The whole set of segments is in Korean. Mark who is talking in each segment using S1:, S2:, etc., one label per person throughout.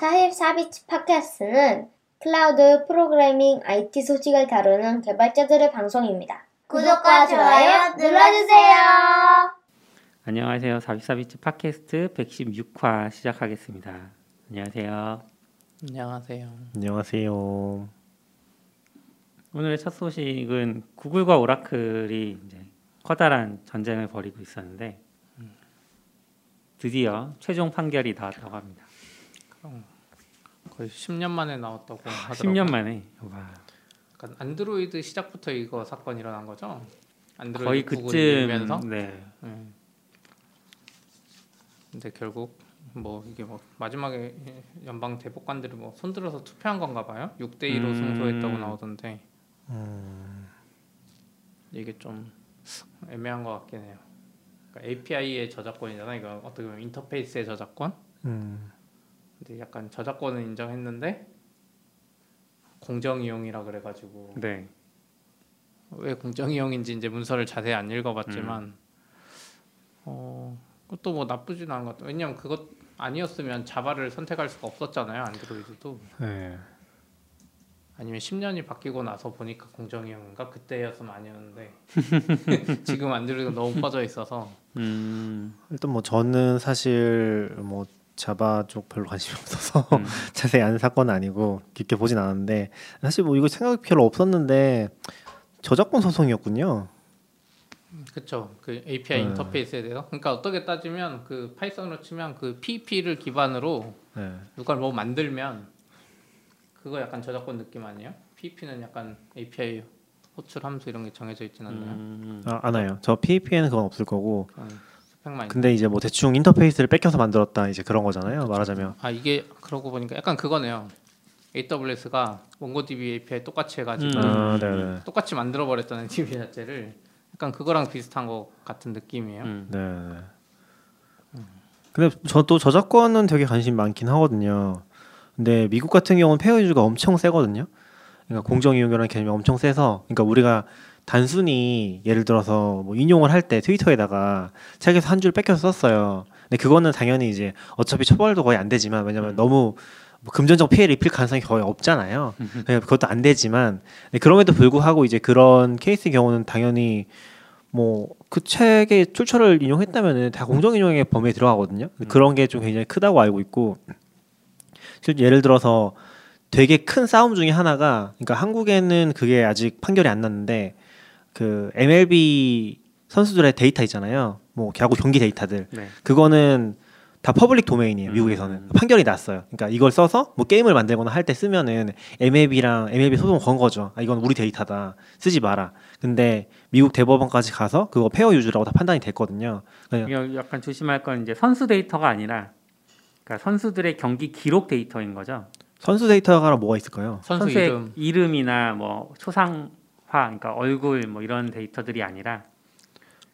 S1: 44비치 팟캐스트는 클라우드 프로그래밍 IT 소식을 다루는 개발자들의 방송입니다. 구독과 좋아요 눌러주세요.
S2: 안녕하세요. 44비치 팟캐스트 116화 시작하겠습니다. 안녕하세요.
S3: 안녕하세요.
S4: 안녕하세요.
S2: 오늘의 첫 소식은 구글과 오라클이 이제 커다란 전쟁을 벌이고 있었는데 드디어 최종 판결이 나왔다고 합니다.
S3: 거의 10년 만에 나왔다고 하더라고요.
S2: 10년 만에 와,
S3: 그러니까 안드로이드 시작부터 이거 사건 일어난 거죠? 안드로이드
S2: 거의
S3: 구글이
S2: 그쯤
S3: 밀면서?
S2: 네.
S3: 네. 근데 결국 뭐 이게 뭐 마지막에 연방 대법관들이 뭐 손들어서 투표한 건가 봐요. 6대 2로
S2: 음.
S3: 승소했다고 나오던데
S4: 음,
S3: 이게 좀 애매한 것 같긴 해요. 그러니까 API의 저작권이잖아. 이거 어떻게 보면 인터페이스의 저작권.
S4: 음,
S3: 근데 약간 저작권은 인정했는데 공정 이용이라 그래가지고
S2: 네.
S3: 왜 공정 이용인지 이제 문서를 자세히 안 읽어봤지만 어 그것도 뭐 나쁘진 않은 것 같아요. 왜냐면 그것 아니었으면 자바를 선택할 수가 없었잖아요 안드로이드도
S4: 네.
S3: 아니면 10년이 바뀌고 나서 보니까 공정 이용인가 그때였으면 아니었는데 지금 안드로이드가 너무 빠져 있어서
S2: 음,
S4: 일단 뭐 저는 사실 뭐 자바 쪽 별로 관심이 없어서
S2: 음.
S4: 자세히 아는 사건은 아니고 깊게 보진 않았는데 사실 뭐 이거 생각이 별로 없었는데 저작권 소송이었군요.
S3: 그쵸 그 API
S4: 네.
S3: 인터페이스에 대해서 그러니까 어떻게 따지면 그 파이썬으로 치면 그 PP를 기반으로
S4: 네.
S3: 누가 뭐 만들면 그거 약간 저작권 느낌 아니에요? PP는 약간 API 호출 함수 이런 게 정해져 있진 않나요?
S2: 음,
S4: 아, 알아요. 저 PHP에는 그건 없을 거고.
S3: 있
S4: 근데 이제 뭐 대충 인터페이스를 뺏겨서 만들었다 이제 그런 거잖아요. 말하자면.
S3: 아 이게 그러고 보니까 약간 그거네요. AWS가 몽고DB API 똑같이 해가지고
S2: 음.
S4: 아, 네, 네.
S3: 똑같이 만들어 버렸다는 DB 자체를 약간 그거랑 비슷한 것 같은 느낌이에요.
S2: 음.
S4: 네. 네. 근데 저도 저작권은 되게 관심 많긴 하거든요. 근데 미국 같은 경우는 페어 유즈가 엄청 세거든요. 그러니까 공정 이용이라는 개념이 엄청 세서, 그러니까 우리가 단순히 예를 들어서 뭐 인용을 할 때 트위터에다가 책에서 한 줄 뺏겨서 썼어요. 근데 그거는 당연히 이제 어차피 처벌도 거의 안 되지만 왜냐면
S2: 음.
S4: 너무 뭐 금전적 피해를 입힐 가능성이 거의 없잖아요. 그러니까 그것도 안 되지만 그럼에도 불구하고 이제 그런 케이스 경우는 당연히 뭐 그 책의 출처를 인용했다면은 다 공정 인용의 범위에 들어가거든요.
S2: 음.
S4: 그런 게 좀 굉장히 크다고 알고 있고 실 예를 들어서 되게 큰 싸움 중에 하나가 그러니까 한국에는 그게 아직 판결이 안 났는데 그 MLB 선수들의 데이터 있잖아요. 뭐 야구 경기 데이터들
S2: 네.
S4: 그거는 다 public domain이에요.
S2: 음.
S4: 미국에서는 판결이 났어요. 그러니까 이걸 써서 뭐 게임을 만들거나 할 때 쓰면은 MLB랑 MLB 소송 건 거죠. 아, 이건 우리 데이터다. 쓰지 마라. 근데 미국 대법원까지 가서 그거 fair use라고 다 판단이 됐거든요.
S2: 약간 조심할 건 이제 선수 데이터가 아니라 그러니까 선수들의 경기 기록 데이터인 거죠.
S4: 선수 데이터가 뭐가 있을까요?
S3: 선수
S2: 선수의
S3: 이름
S2: 이름이나 뭐 초상화, 그러니까 얼굴 뭐 이런 데이터들이 아니라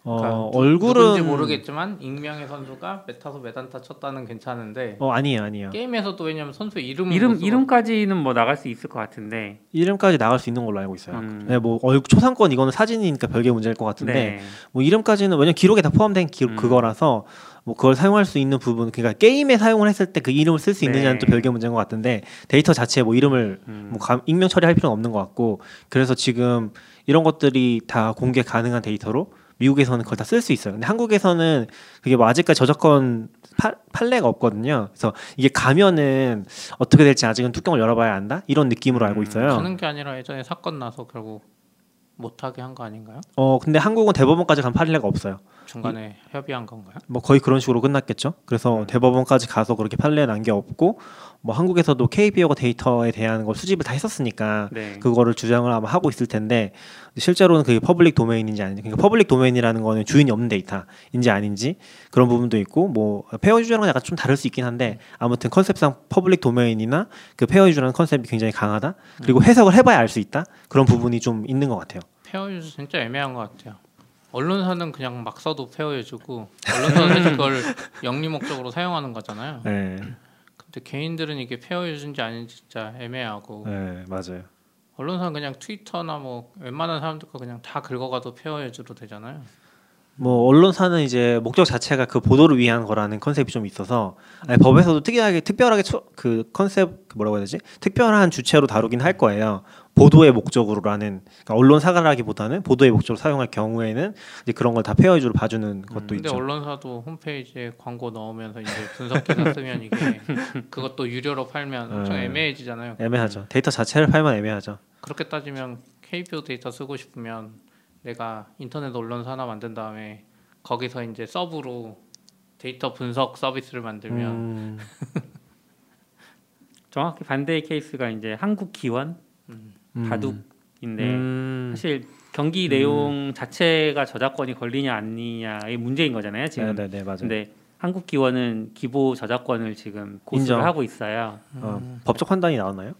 S4: 어,
S3: 그러니까 누-
S4: 얼굴은
S3: 누군지 모르겠지만 익명의 선수가 몇 타수 몇 안타 쳤다는 괜찮은데
S4: 어 아니에요, 아니에요.
S3: 게임에서도 왜냐면 선수 이름
S2: 이름 이름까지는 뭐 나갈 수 있을 것 같은데.
S4: 이름까지 나갈 수 있는 걸로 알고 있어요.
S2: 음.
S4: 네, 뭐 얼굴 초상권 이거는 사진이니까 별개 문제일 것 같은데
S2: 네.
S4: 뭐 이름까지는 왜냐면 기록에 다 포함된 기,
S2: 음.
S4: 그거라서 뭐 그걸 사용할 수 있는 부분 그러니까 게임에 사용을 했을 때 그 이름을 쓸 수 있느냐는
S2: 네.
S4: 또 별개 문제인 것 같은데 데이터 자체에 뭐 이름을
S2: 음.
S4: 뭐 감- 익명 처리할 필요는 없는 것 같고 그래서 지금 이런 것들이 다 공개 가능한 데이터로 미국에서는 그걸 다 쓸 수 있어요. 근데 한국에서는 그게 뭐 아직까지 저작권 파- 판례가 없거든요. 그래서 이게 가면은 어떻게 될지 아직은 뚜껑을 열어봐야 안다 이런 느낌으로 알고
S2: 음,
S4: 있어요.
S3: 하는 게 아니라 예전에 사건 나서 결국 못하게 한 거 아닌가요?
S4: 어 근데 한국은 대법원까지 간 판례가 없어요.
S3: 중간에 협의한 건가요?
S4: 뭐 거의 그런 식으로 끝났겠죠. 그래서
S2: 음.
S4: 대법원까지 가서 그렇게 판례 난 게 없고 뭐 한국에서도 KBO가 데이터에 대한 걸 수집을 다 했었으니까
S2: 네.
S4: 그거를 주장을 아마 하고 있을 텐데 실제로는 그게 public domain인지 아닌지 그러니까 public domain이라는 거는 주인이 없는 데이터인지 아닌지 그런 부분도 있고 뭐 fair use랑은 약간 좀 다를 수 있긴 한데 아무튼 컨셉상 public domain이나 그 fair use라는 컨셉이 굉장히 강하다 그리고 해석을 해봐야 알 수 있다 그런 부분이 좀 있는 것 같아요.
S3: fair use 진짜 애매한 것 같아요. 언론사는 그냥 막 써도 fair use고 언론사는 그걸 영리 목적으로 사용하는 거잖아요.
S4: 네,
S3: 근데 개인들은 이게 fair use인지 아닌지 진짜 애매하고
S4: 네 맞아요.
S3: 언론사는 그냥 Twitter나 뭐 웬만한 사람들 거 그냥 다 긁어가도 fair use로 되잖아요.
S4: 뭐 언론사는 이제 목적 자체가 그 보도를 위한 거라는 컨셉이 좀 있어서 아니, 법에서도 특이하게 특별하게 초- 그 컨셉 그 뭐라고 해야 되지? 특별한 주체로 다루긴 할 거예요. 보도의 목적으로라는 그러니까 언론사라기보다는 보도의 목적으로 사용할 경우에는 이제 그런 걸 다 fair use로 봐주는 것도
S3: 근데
S4: 있죠.
S3: 언론사도 홈페이지에 광고 넣으면서 이제 분석 기사 쓰면 이게 그것도 유료로 팔면 엄청
S4: 음.
S3: 애매해지잖아요.
S4: 애매하죠. 데이터 자체를 팔면 애매하죠.
S3: 그렇게 따지면 KBO 데이터 쓰고 싶으면 내가 인터넷 언론사 하나 만든 다음에 거기서 이제 서브로 데이터 분석 서비스를 만들면
S4: 음,
S2: 정확히 반대의 케이스가 이제 한국 기원
S4: 음.
S2: 바둑인데
S4: 음.
S2: 사실 경기 내용 자체가 저작권이 걸리냐 아니냐의 문제인 거잖아요 지금.
S4: 네네네 맞아요
S2: 근데 한국 기원은 기보 저작권을 지금 고수를. 하고 있어요.
S4: 어, 법적 판단이 나왔나요?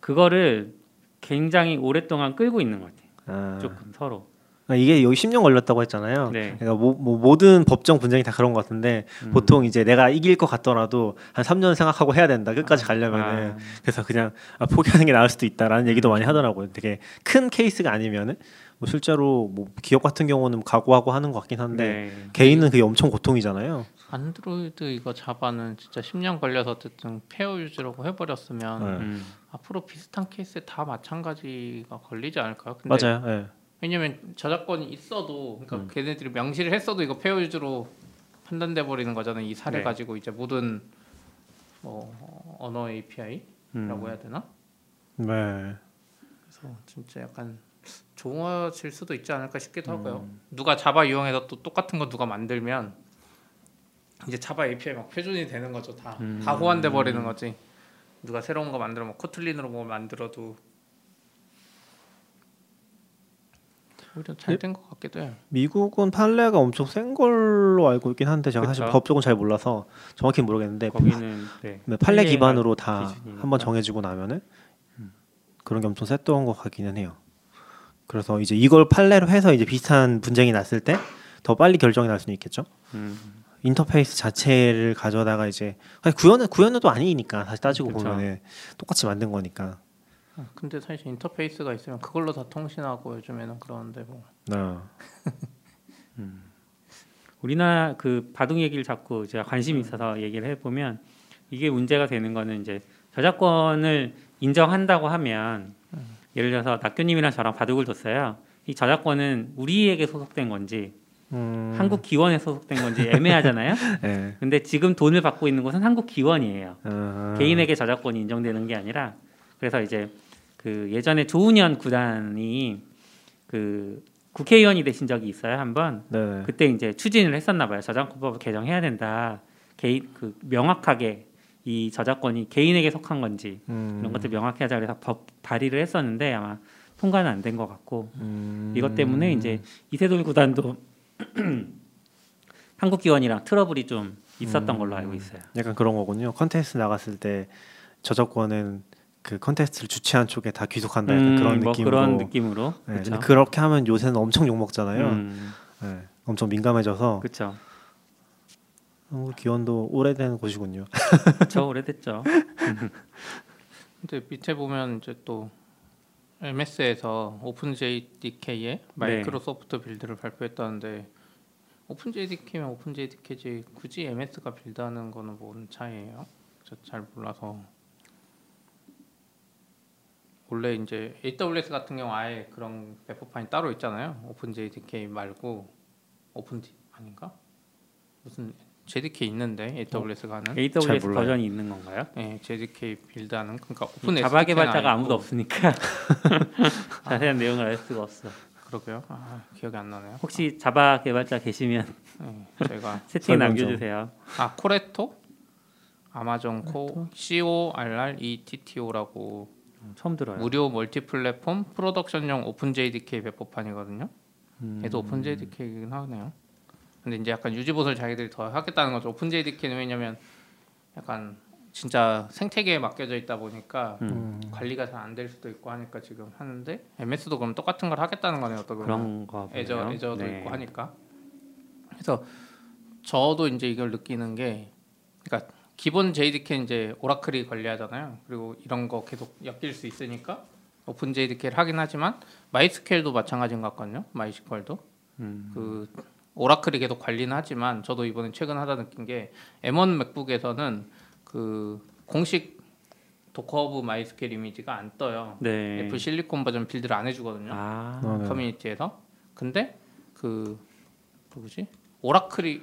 S2: 그거를 굉장히 오랫동안 끌고 있는 것 같아요.
S4: 아,
S2: 조금 서로.
S4: 그러니까 이게 여기 10년 걸렸다고 했잖아요.
S2: 네.
S4: 그러니까 뭐, 뭐 모든 법정 분쟁이 다 그런 것 같은데
S2: 음.
S4: 보통 이제 내가 이길 것 같더라도 한 3년 생각하고 해야 된다 끝까지 가려면은
S2: 아,
S4: 그래서 그냥 아, 포기하는 게 나을 수도 있다라는 얘기도 많이 하더라고요. 되게 큰 케이스가 아니면은 뭐 실제로 뭐 기업 같은 경우는 각오하고 하는 것 같긴 한데
S2: 네.
S4: 개인은 그게 엄청 고통이잖아요.
S3: 안드로이드 이거 Java는 진짜 10년 걸려서 어쨌든 fair use라고 해버렸으면
S4: 네.
S2: 음.
S3: 앞으로 비슷한 케이스에 다 마찬가지가 걸리지 않을까요? 근데
S4: 맞아요. 예.
S3: 왜냐면 저작권이 있어도 그러니까
S4: 음.
S3: 걔네들이 명시를 했어도 이거 페어 유즈로 판단돼 버리는 거잖아요. 이 사례
S2: 네.
S3: 가지고 이제 모든 뭐 언어 API라고
S2: 음.
S3: 해야 되나?
S4: 네.
S3: 그래서 진짜 약간 좋아질 수도 있지 않을까 싶기도 하고요.
S4: 음.
S3: 누가 자바 이용해서 또 똑같은 거 누가 만들면 이제 자바 API 막 표준이 되는 거죠. 다,
S2: 음.
S3: 다 호환돼 버리는 거지. 누가 새로운 거 만들어 뭐 코틀린으로 뭐 만들어도 오히려 잘 된 것 같기도 해요.
S4: 미국은 판례가 엄청 센 걸로 알고 있긴 한데 제가 사실
S2: 그쵸.
S4: 법적은 잘 몰라서 정확히 모르겠는데
S2: 거기는 네.
S4: 네, 판례 기반으로 다
S2: 기준이니까.
S4: 한번 정해지고 나면은 그런 게 엄청 셌던 것 같기는 해요. 그래서 이제 이걸 판례로 해서 이제 비슷한 분쟁이 났을 때 더 빨리 결정이 날 수는 있겠죠.
S2: 음.
S4: 인터페이스 자체를 가져다가 이제 구현은 구현은 또 아니니까 다시 따지고
S2: 그쵸.
S4: 보면은 똑같이 만든 거니까.
S3: 아, 근데 사실 인터페이스가 있으면 그걸로 다 통신하고 요즘에는 그러는데 뭐
S4: 네.
S2: 우리나라 그 바둑 얘기를 자꾸 제가 관심이 있어서 얘기를 해보면 이게 문제가 되는 거는 이제 저작권을 인정한다고 하면 예를 들어서 낙교님이랑 저랑 바둑을 뒀어요. 이 저작권은 우리에게 소속된 건지
S4: 음,
S2: 한국 기원에 소속된 건지 애매하잖아요.
S4: 네.
S2: 근데 지금 돈을 받고 있는 곳은 한국 기원이에요.
S4: 어,
S2: 개인에게 저작권이 인정되는 게 아니라 그래서 이제 그 예전에 조은현 구단이 그 국회의원이 되신 적이 있어요 한번
S4: 네.
S2: 그때 이제 추진을 했었나 봐요 저작권법을 개정해야 된다 개인 그 명확하게 이 저작권이 개인에게 속한 건지
S4: 음,
S2: 이런 것들 명확히 하자 그래서 법 발의를 했었는데 아마 통과는 안 된 것 같고
S4: 음,
S2: 이것 때문에 이제 이세돌 구단도 한국 기원이랑 트러블이 좀 있었던 걸로 알고 있어요.
S4: 약간 그런 거군요. 컨테스트 나갔을 때 저작권은 그 컨테스트를 주최한 쪽에 다 귀속한다
S2: 음,
S4: 그런
S2: 뭐
S4: 느낌으로.
S2: 그런 느낌으로
S4: 네. 근데 그렇게 하면 요새는 엄청 욕 먹잖아요.
S2: 음,
S4: 네, 엄청 민감해져서
S2: 그렇죠.
S4: 한국 기원도 오래된 곳이군요.
S2: 그렇죠. 오래됐죠.
S3: 근데 밑에 보면 이제 또 MS에서 오픈JDK의 마이크로소프트 빌드를 발표했다는데 오픈JDK면 오픈JDK지 굳이 MS가 빌드하는 거는 뭔 차이예요? 저 잘 몰라서 원래 이제 AWS 같은 경우 아예 그런 배포판이 따로 있잖아요. 오픈JDK 말고 Open D 아닌가? 무슨 JDK 있는데 AWS가 하는
S2: AWS
S4: 몰라요.
S2: 버전이 있는 건가요?
S3: 네, JDK build하는 그러니까 Open Java
S2: 개발자가
S3: 아니고.
S2: 아무도 없으니까 자세한 내용을 알 수가 없어.
S3: 그러게요. 아, 기억이 안 나네요.
S2: 혹시 Java 개발자 계시면
S3: 네,
S4: 설명 좀.
S2: 남겨주세요.
S3: 아 Corretto Amazon Co C O R R E T T O라고
S2: 처음 들어요.
S3: 무료 multi 플랫폼 프로덕션용 오픈 JDK 배포판이거든요.
S2: 음.
S3: 얘도 Open JDK이긴 하네요. 근데 이제 약간 유지 보수를 자기들이 더 하겠다는 거죠. Open JDK는 왜냐면 약간 진짜 생태계에 맡겨져 있다 보니까
S2: 음.
S3: 관리가 잘 안 될 수도 있고 하니까 지금 하는데 MS도 그럼 똑같은 걸 하겠다는 거네요. 또 그러면.
S2: 그런 거
S3: 애저. 애저도
S2: 네.
S3: 있고 하니까 그래서 저도 이제 이걸 느끼는 게 그러니까 기본 JDK 이제 Oracle이 관리하잖아요. 그리고 이런 거 계속 엮일 수 있으니까 OpenJDK를 하긴 하지만 MySQL도 마찬가지인 것 같거든요. MySQL도
S2: 음.
S3: 그 오라클이 계속 관리는 하지만 저도 이번에 최근 하다 느낀 게 M1 맥북에서는 그 공식 Docker Hub MySQL 이미지가 안 떠요.
S2: 네.
S3: Apple Silicon 버전 build를 안 해주거든요.
S2: 아.
S4: 어, 네.
S3: 커뮤니티에서. 근데 그 누구지? 오라클이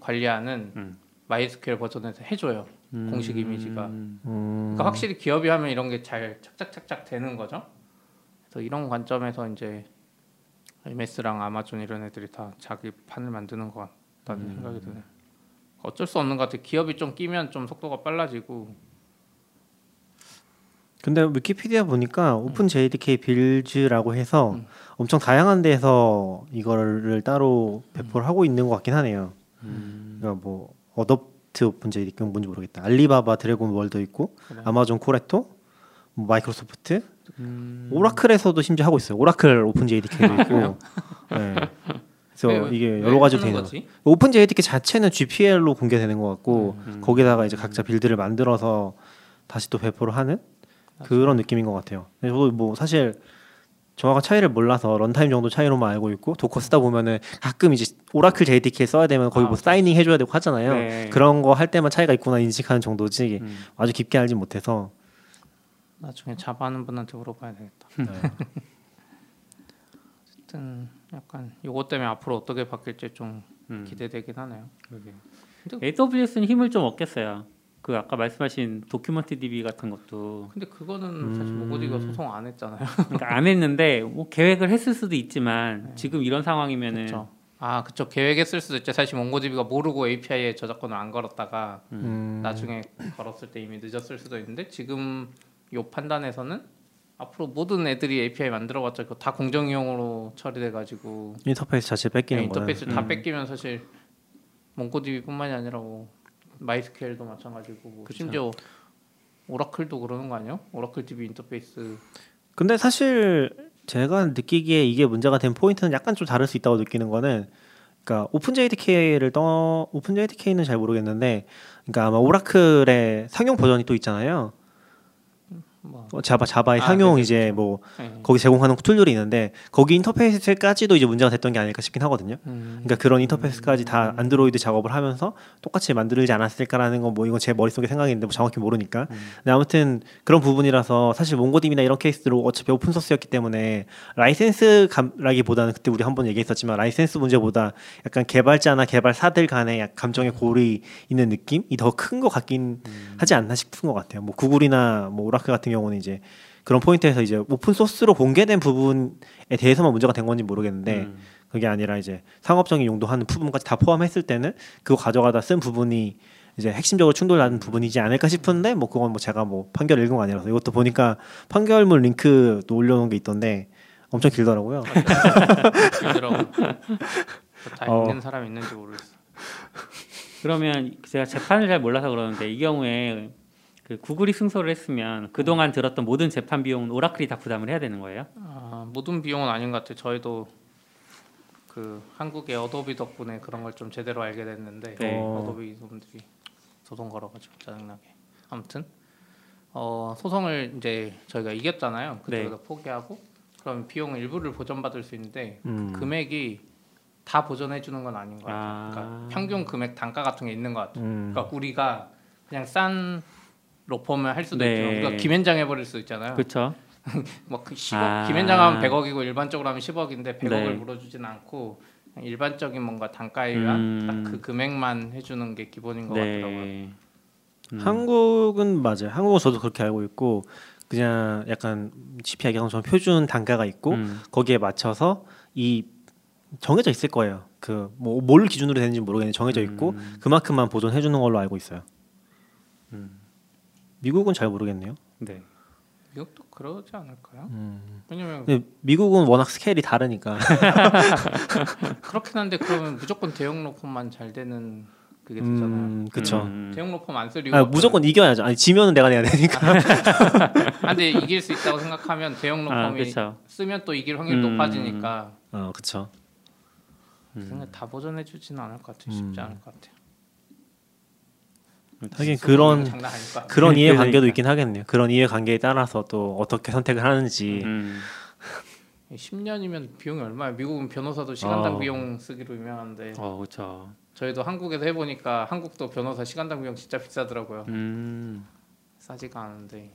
S3: 관리하는
S2: 음.
S3: MySQL 버전에서 해줘요.
S2: 음.
S3: 공식 이미지가.
S4: 음,
S3: 그러니까 확실히 기업이 하면 이런 게 잘 착착착착 되는 거죠. 그래서 이런 관점에서 이제 MS랑 아마존 이런 애들이 다 자기 판을 만드는 것 같다는 생각이 드네요. 어쩔 수 없는 것 같아요. 기업이 좀 끼면 좀 속도가 빨라지고
S4: 근데 위키피디아 보니까 오픈 JDK 빌즈라고 해서
S3: 음.
S4: 엄청 다양한 데서 이거를 따로 배포를 하고 있는 것 같긴 하네요.
S2: 음.
S4: 그러니까 뭐 AdoptOpenJDK 뭔지 모르겠다. 알리바바 Dragonwell 있고
S3: 그래.
S4: 아마존 Corretto, 뭐 마이크로소프트,
S2: 음.
S4: 오라클에서도 심지어 하고 있어요. 오라클 OpenJDK도 있고. 네. 그래서
S3: 왜-
S4: 이게
S3: 왜
S4: 여러 가지 되는
S3: 거지?
S4: OpenJDK 자체는 GPL로 공개되는 것 같고
S2: 음.
S4: 거기다가 이제 각자 build를 만들어서 다시 또 배포를 하는 그런 느낌인 것 같아요. 저도 뭐 사실 정확한 차이를 몰라서 runtime 정도 차이로만 알고 있고 Docker 쓰다 보면은 가끔 이제 오라클 JDK 써야 되면 거기
S2: 아,
S4: 뭐 signing 해줘야 되고 하잖아요.
S2: 네.
S4: 그런 거 할 때만 차이가 있구나 인식하는 정도지
S2: 음.
S4: 아주 깊게 알지 못해서
S3: 나중에 자바하는 분한테 물어봐야 되겠다.
S4: 네.
S3: 어쨌든 약간 이것 때문에 앞으로 어떻게 바뀔지 좀
S2: 음.
S3: 기대되긴 하네요. 근데-
S2: AWS는 힘을 좀 얻겠어요. 그 아까 말씀하신 도큐먼트 DB 같은 것도
S3: 근데 그거는 사실 모고디가 소송 안 했잖아요.
S2: 그러니까 안 했는데 뭐 계획을 했을 수도 있지만 지금 이런 상황이면은
S3: 그렇죠. 아, 그쵸. 계획했을 수도 있죠. 사실 몽고디비가 모르고 API에 저작권을 안 걸었다가
S4: 음,
S3: 나중에 걸었을 때 이미 늦었을 수도 있는데 지금 요 판단에서는 앞으로 모든 애들이 API 만들어봤자 그거 다 공정이용으로 처리돼가지고
S4: 인터페이스 자체 뺏기는 거는
S3: 인터페이스 다
S2: 음.
S3: 뺏기면 사실 MongoDB뿐만이 아니라 뭐 MySQL도 마찬가지고 뭐. 심지어 오라클도 그러는 거 아니에요? 오라클 DB 인터페이스
S4: 근데 사실 제가 느끼기에 이게 문제가 된 포인트는 약간 좀 다를 수 있다고 느끼는 거는 그러니까 OpenJDK를 떠 OpenJDK는 잘 모르겠는데 그러니까 아마 오라클의 상용 버전이 또 있잖아요.
S3: 뭐
S4: 어, Java Java의
S3: 아,
S4: 상용
S3: 네네,
S4: 이제 뭐
S3: 네.
S4: 거기 제공하는 툴들이 있는데 거기 인터페이스까지도 이제 문제가 됐던 게 아닐까 싶긴 하거든요.
S3: 음.
S4: 그러니까 그런 인터페이스까지 다 안드로이드 작업을 하면서 똑같이 만들지 않았을까라는 건 뭐 이건 제 머릿속에 생각인데 뭐 정확히 모르니까. 근데 아무튼 그런 부분이라서 사실 MongoDB나 이런 케이스로 어차피 오픈 소스였기 때문에 라이센스 감라기보다는 그때 우리 한번 얘기했었지만 라이센스 문제보다 약간 개발자나 개발사들 간의 약 감정의 골이 있는 느낌이 더 큰 것 같긴 하지 않나 싶은 것 같아요. 뭐 구글이나 뭐 오라클 같은 경우 는 이제 그런 포인트에서 이제 오픈 소스로 공개된 부분에 대해서만 문제가 된 건지 모르겠는데
S2: 음.
S4: 그게 아니라 이제 상업적인 용도하는 부분까지 다 포함했을 때는 그거 가져가다 쓴 부분이 이제 핵심적으로 충돌하는 부분이지 않을까 싶은데 뭐 그건 뭐 제가 뭐 판결 읽은 거 아니라서 이것도 보니까 판결문 링크도 올려놓은 게 있던데 엄청 길더라고요.
S3: 힘들어. 다
S4: 어.
S3: 읽는 사람 있는지 모르겠어.
S2: 그러면 제가 재판을 잘 몰라서 그러는데 이 경우에 그 구글이 승소를 했으면 그동안 들었던 모든 재판 비용은 오라클이 다 부담을 해야 되는 거예요?
S3: 아, 모든 비용은 아닌 것 같아요. 저희도 그 한국의 어도비 덕분에 그런 걸 좀 제대로 알게 됐는데
S2: 네.
S3: 어도비 놈들이 소송 걸어가지고 짜증나게. 아무튼 어, 소송을 이제 저희가 이겼잖아요. 그때부터 포기하고 그럼 비용 일부를 보전받을 수 있는데
S4: 음.
S3: 금액이 다 보전해 주는 건 아닌 것 같아요.
S2: 아.
S3: 그러니까 평균 금액 단가 같은 게 있는 것 같아요.
S4: 음.
S3: 그러니까 우리가 그냥 싼 로펌을 할 수도
S2: 네.
S3: 있지만 우리가 김현장 해버릴 수 있잖아요.
S2: 그렇죠.
S3: 뭐그 10억
S2: 아.
S3: 김현장 하면 100억이고 일반적으로 하면 10억인데 100억을
S2: 네.
S3: 물어주진 않고 일반적인 뭔가 단가이랑
S2: 음.
S3: 딱그 금액만 해주는 게 기본인 것 같더라고요.
S2: 네. 음.
S4: 한국은 맞아요. 한국은 저도 그렇게 알고 있고 그냥 약간 GP 약간 표준 단가가 있고
S2: 음.
S4: 거기에 맞춰서 이 정해져 있을 거예요. 그 뭐 뭘 기준으로 되는지 모르겠는데 정해져 있고
S2: 음.
S4: 그만큼만 보존해 주는 걸로 알고 있어요.
S2: 음.
S4: 미국은 잘 모르겠네요.
S2: 네.
S3: 미국도 그러지 않을까요?
S4: 음.
S3: 왜냐면
S4: 미국은 워낙 스케일이 다르니까.
S3: 그렇긴 한데 그러면 무조건 대형 로펌만 잘 되는 그게 되잖아요.
S4: 음, 그쵸.
S2: 음.
S3: 대형 로펌 안쓸 이유가
S4: 아. 무조건 이겨야죠. 아니 지면은 내가 내야 되니까.
S3: 아, 근데 이길 수 있다고 생각하면 대형
S2: 아,
S3: 로펌이
S2: 그렇죠.
S3: 쓰면 또 이길 확률이
S2: 음.
S3: 높아지니까
S4: 어, 그쵸.
S3: 생각 다 보존해주지는 않을 것 같아요. 쉽지
S4: 음.
S3: 않을 것 같아요.
S4: 하긴 그런. 그런 이해 관계도. 있긴 하겠네요. 그런 이해 관계에 따라서 또 어떻게 선택을 하는지.
S2: 음.
S3: 10년이면 비용이 얼마야? 미국은 변호사도 시간당
S2: 어.
S3: 비용 쓰기로 유명한데
S2: 어, 그렇죠.
S3: 저희도 한국에서 해보니까 한국도 변호사 시간당 비용 진짜 비싸더라고요.
S2: 음.
S3: 싸지가 않은데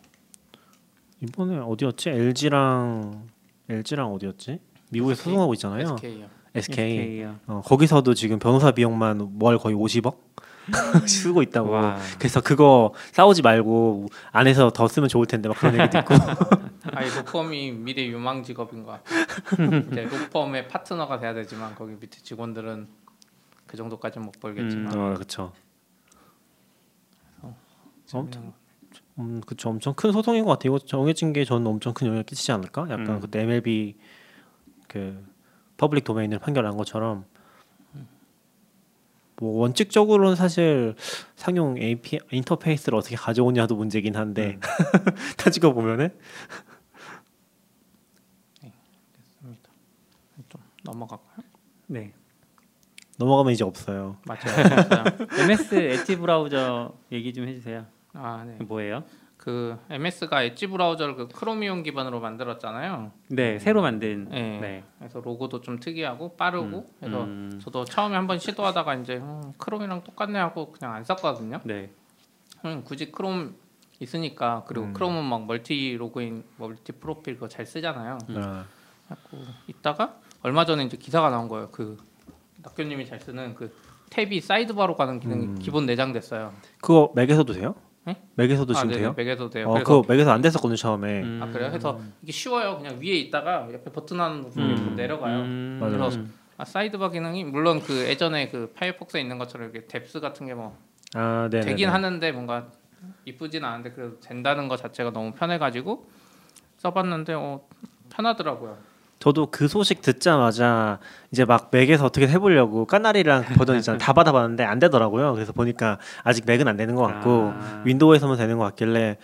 S4: 이번에 어디였지? LG랑 LG랑 어디였지? 미국에? 소송하고 있잖아요.
S3: SK요.
S4: SK.
S2: SK요.
S4: 어, 거기서도 지금 변호사 비용만 월 거의 50억 쓰고 있다고.
S2: 와.
S4: 그래서 그거 싸우지 말고 안에서 더 쓰면 좋을 텐데 막 그런 얘기도 있고.
S3: 아니 로펌이 미래 유망 직업인 것 같아요. 이제 로펌의 파트너가 돼야 되지만 거기 밑에 직원들은 그 정도까지는 못 벌겠지만.
S4: 어, 그렇죠.
S3: 거.
S4: 음, 그쵸. 엄청 큰 소송인 것 같아요. 이거 정해진 게 저는 엄청 큰 영향을 끼치지 않을까? 약간
S2: 음.
S4: 그때 MLB 그 public domain을 판결한 것처럼 뭐 원칙적으로는 사실 상용 API 인터페이스를 어떻게 가져오냐도 문제긴 한데 따지고 보면은
S3: 됐습니다. 좀 넘어갈까요?
S2: 네.
S4: 넘어가면 이제 없어요.
S3: 맞아요.
S2: MS 엣지 브라우저 얘기 좀 해주세요.
S3: 아 네.
S2: 뭐예요?
S3: 그 MS가 엣지 브라우저를 그 Chromium 기반으로 만들었잖아요.
S2: 네, 새로 만든.
S3: 네.
S2: 네.
S3: 그래서 로고도 좀 특이하고 빠르고 그래서
S2: 음.
S3: 저도 처음에 한번 시도하다가 이제 음, Chrome이랑 똑같네 하고 그냥 안 썼거든요.
S2: 네.
S3: 음, 굳이 크롬 있으니까 그리고
S4: 음.
S3: Chrome은 막 multi 로그인, multi 프로필 그거 잘 쓰잖아요.
S4: 아,
S3: 자꾸 있다가 얼마 전에 이제 기사가 나온 거예요. 그 낙교님이 잘 쓰는 그 탭이 sidebar로 가는 기능이
S4: 음.
S3: 기본 내장됐어요.
S4: 그거 맥에서도 돼요?
S3: 네?
S4: 맥에서도
S3: 아,
S4: 지금
S3: 네네,
S4: 돼요?
S3: 맥에도 돼요.
S4: 어,
S3: 그래서
S4: 그거 맥에서 안 됐었거든요 처음에.
S2: 음.
S3: 아 그래요? 해서 이게 쉬워요. 그냥 위에 있다가 옆에 버튼 하는 부분이
S2: 음.
S3: 내려가요.
S2: 음.
S4: 맞아요.
S3: 그래서 아, sidebar 기능이 물론 그 예전에 그 파이어폭스에 있는 것처럼 이렇게 depth 같은 게 뭐
S4: 아, 네.
S3: 되긴 하는데 뭔가 이쁘진 않은데 그래도 된다는 것 자체가 너무 편해가지고 써봤는데 어 편하더라고요.
S4: 저도 그 소식 듣자마자 이제 막 맥에서 어떻게 해보려고 Canary랑 그 버전 있잖아요. 다 받아봤는데 안 되더라고요. 그래서 보니까 아직 맥은 안 되는 것 같고
S2: 아.
S4: Windows에서만 되는 것 같길래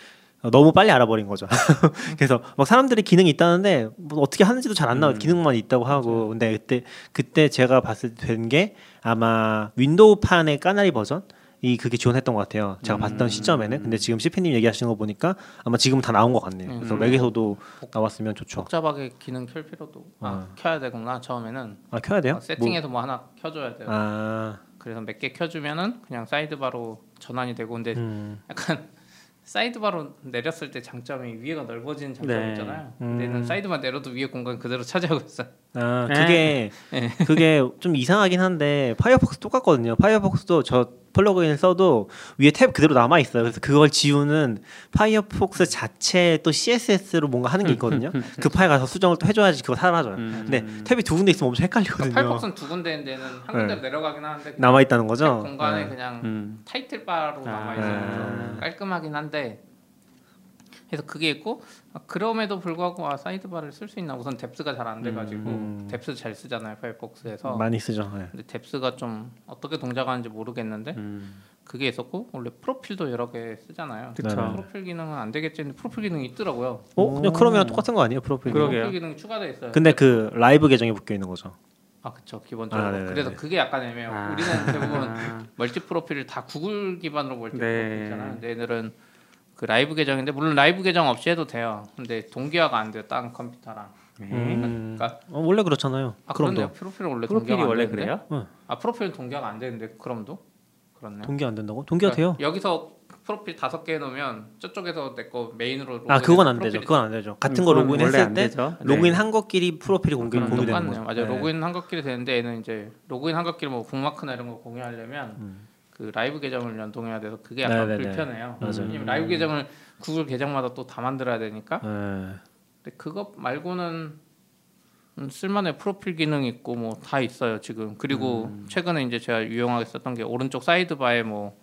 S4: 너무 빨리 알아버린 거죠. 그래서 막 사람들이 기능이 있다는데 뭐 어떻게 하는지도 잘 안 나와.
S2: 음.
S4: 기능만 있다고 하고. 근데 그때 그때 제가 봤을 때 된 게 아마 Windows판의 Canary 버전. 이 그게 지원했던 것 같아요. 제가
S2: 음.
S4: 봤던 시점에는. 근데 지금 CP님 얘기하시는 거 보니까 아마 지금 다 나온 것 같네요. 그래서
S2: 음.
S4: 맥에서도 나왔으면 좋죠.
S3: 복잡하게 기능 켤 필요도 아
S4: 어.
S3: 켜야 되구나 처음에는
S4: 아 켜야 돼요?
S3: 어, 세팅에서 뭐, 하나 켜줘야 돼요.
S4: 뭐, 아,
S3: 그래서 몇 개 켜주면은 그냥 sidebar로 전환이 되고 근데
S4: 음.
S3: 약간 sidebar로 내렸을 때 장점이 위에가 넓어지는 장점이
S2: 네.
S3: 있잖아요.
S4: 음.
S3: 근데는 사이드만 내려도 위에 공간 그대로 차지하고 있어요.
S4: 아
S2: 네.
S4: 그게 그게 좀 이상하긴 한데 Firefox 똑같거든요. Firefox도 저 플러그인을 써도 위에 탭 그대로 남아 있어요. 그래서 그걸 지우는 Firefox 자체 또 CSS로 뭔가 하는 게 있거든요. 그 파일 가서 수정을 또 해줘야지 그거 사라져요.
S2: 음.
S4: 근데 탭이 두 군데 있으면 엄청 헷갈리거든요.
S3: Firefox는 두 군데인 데는 한
S4: 네.
S3: 군데로 내려가긴 하는데 그
S4: 남아 있다는 거죠.
S3: 공간에
S4: 네.
S3: 그냥
S2: 음.
S3: 타이틀 바로 남아 있어서
S4: 아.
S3: 깔끔하긴 한데 그래서 그게 있고 아, 그럼에도 불구하고 아 sidebar를 쓸 수 있나 우선 depth가 잘 안 돼가지고
S4: 음.
S3: depth 잘 쓰잖아요 파이어폭스에서
S4: 많이 쓰죠. 네.
S3: 근데 depth가 좀 어떻게 동작하는지 모르겠는데
S2: 음.
S3: 그게 있었고 원래 프로필도 여러 개 쓰잖아요.
S2: 그쵸.
S4: 네네.
S3: 프로필 기능은 안 되겠지 했는데 프로필 기능이 있더라고요.
S4: 어 그냥 Chrome이랑 똑같은 거 아니에요 프로필?
S2: 그러게요.
S3: 프로필 기능이 추가돼 있어요.
S4: 근데 그 라이브 계정에 묶여 있는 거죠.
S3: 아 그쵸 기본적으로
S4: 아, 네네네.
S3: 그래서 그게 약간 애매해요.
S2: 아.
S3: 우리는 대부분
S2: 아.
S3: 멀티 프로필을 다 구글 기반으로 멀티
S2: 네.
S3: 프로필이잖아요. 근데 얘들은 그 라이브 계정인데 물론 라이브 계정 없이 해도 돼요. 근데 동기화가 안 돼요. 다른 컴퓨터랑.
S2: 네.
S4: 음.
S3: 그러니까
S4: 어, 원래 그렇잖아요.
S3: 아 그런데요. 프로필은 원래
S2: 프로필이 원래? 그래요?
S3: 아 프로필은 동기화가 안 되는데 Chrome도 그렇네요.
S4: 동기 안 된다고? 돼요.
S3: 그러니까 여기서 프로필 다섯 개 해놓으면 저쪽에서 내 거 메인으로
S4: 아 그건 안 되죠. 그건 안 되죠. 같은 거
S2: 그건
S4: 로그인
S2: 원래
S4: 했을 안때
S2: 되죠.
S4: 로그인
S2: 네.
S4: 한 것끼리 프로필이 공개 공유되는. 거죠.
S3: 맞아요.
S4: 네.
S3: 로그인 한 것끼리 되는데 얘는 이제 로그인 한 것끼리 뭐 북마크나 이런 거 공유하려면
S4: 음.
S3: 그 라이브 계정을 연동해야 돼서 그게 약간
S4: 네네네.
S3: 불편해요.
S4: 맞아요.
S3: 왜냐면 라이브 계정을 구글 계정마다 또 다 만들어야 되니까.
S4: 네.
S3: 근데 그것 말고는 음, 쓸만한 프로필 기능 있고 뭐 다 있어요 지금. 그리고
S4: 음.
S3: 최근에 이제 제가 유용하게 썼던 게 오른쪽 sidebar에 뭐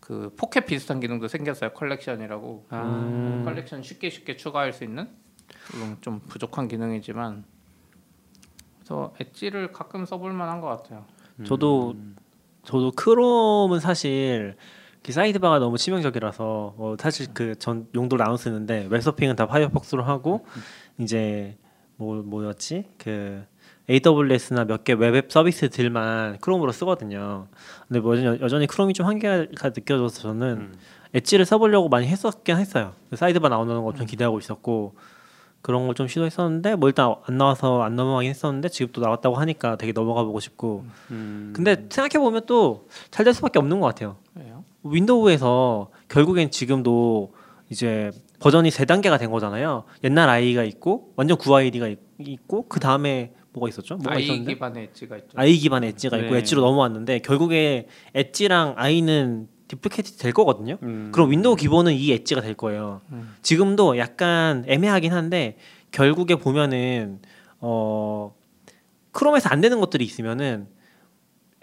S3: 그 Pocket 비슷한 기능도 생겼어요. 컬렉션이라고.
S2: 아.
S4: 음.
S3: 컬렉션 쉽게 쉽게 추가할 수 있는 물론 좀 부족한 기능이지만 그래서 엣지를 가끔 써볼 만한 것 같아요.
S4: 저도 저도 Chrome은 사실 그 sidebar가 너무 치명적이라서 어, 사실 그 전 용도를 안 쓰는데 웹서핑은 다 Firefox로 하고 이제 뭐 뭐였지 그 AWS나 몇 개 web app 서비스들만 Chrome으로 쓰거든요. 근데 뭐 여전히, Chrome이 좀 한계가 느껴져서 저는
S2: 음.
S4: 엣지를 써보려고 많이 했었긴 했어요. 그 sidebar 나오는 거 엄청 기대하고 있었고 그런 걸 좀 시도했었는데 뭐 일단 안 나와서 안 넘어가긴 했었는데 지금 또 나왔다고 하니까 되게 넘어가 보고 싶고
S2: 음.
S4: 근데 생각해 보면 또 잘 될 수밖에 없는 것 같아요.
S3: 왜요?
S4: Windows에서 결국엔 지금도 이제 버전이 세 단계가 된 거잖아요. 옛날 IE가 있고 완전 구 IE가 있고 그 다음에 뭐가 있었죠? 뭐가
S3: IE
S4: 있었는데
S3: 기반의 Edge가 있죠.
S4: IE 기반 Edge가 있고
S2: 네.
S4: 엣지로 넘어왔는데 결국에 Edge랑 IE는 deprecate 될 거거든요.
S2: 음.
S4: 그럼 Windows 기본은 이 Edge가 될 거예요.
S3: 음.
S4: 지금도 약간 애매하긴 한데 결국에 보면은 어 Chrome에서 안 되는 것들이 있으면은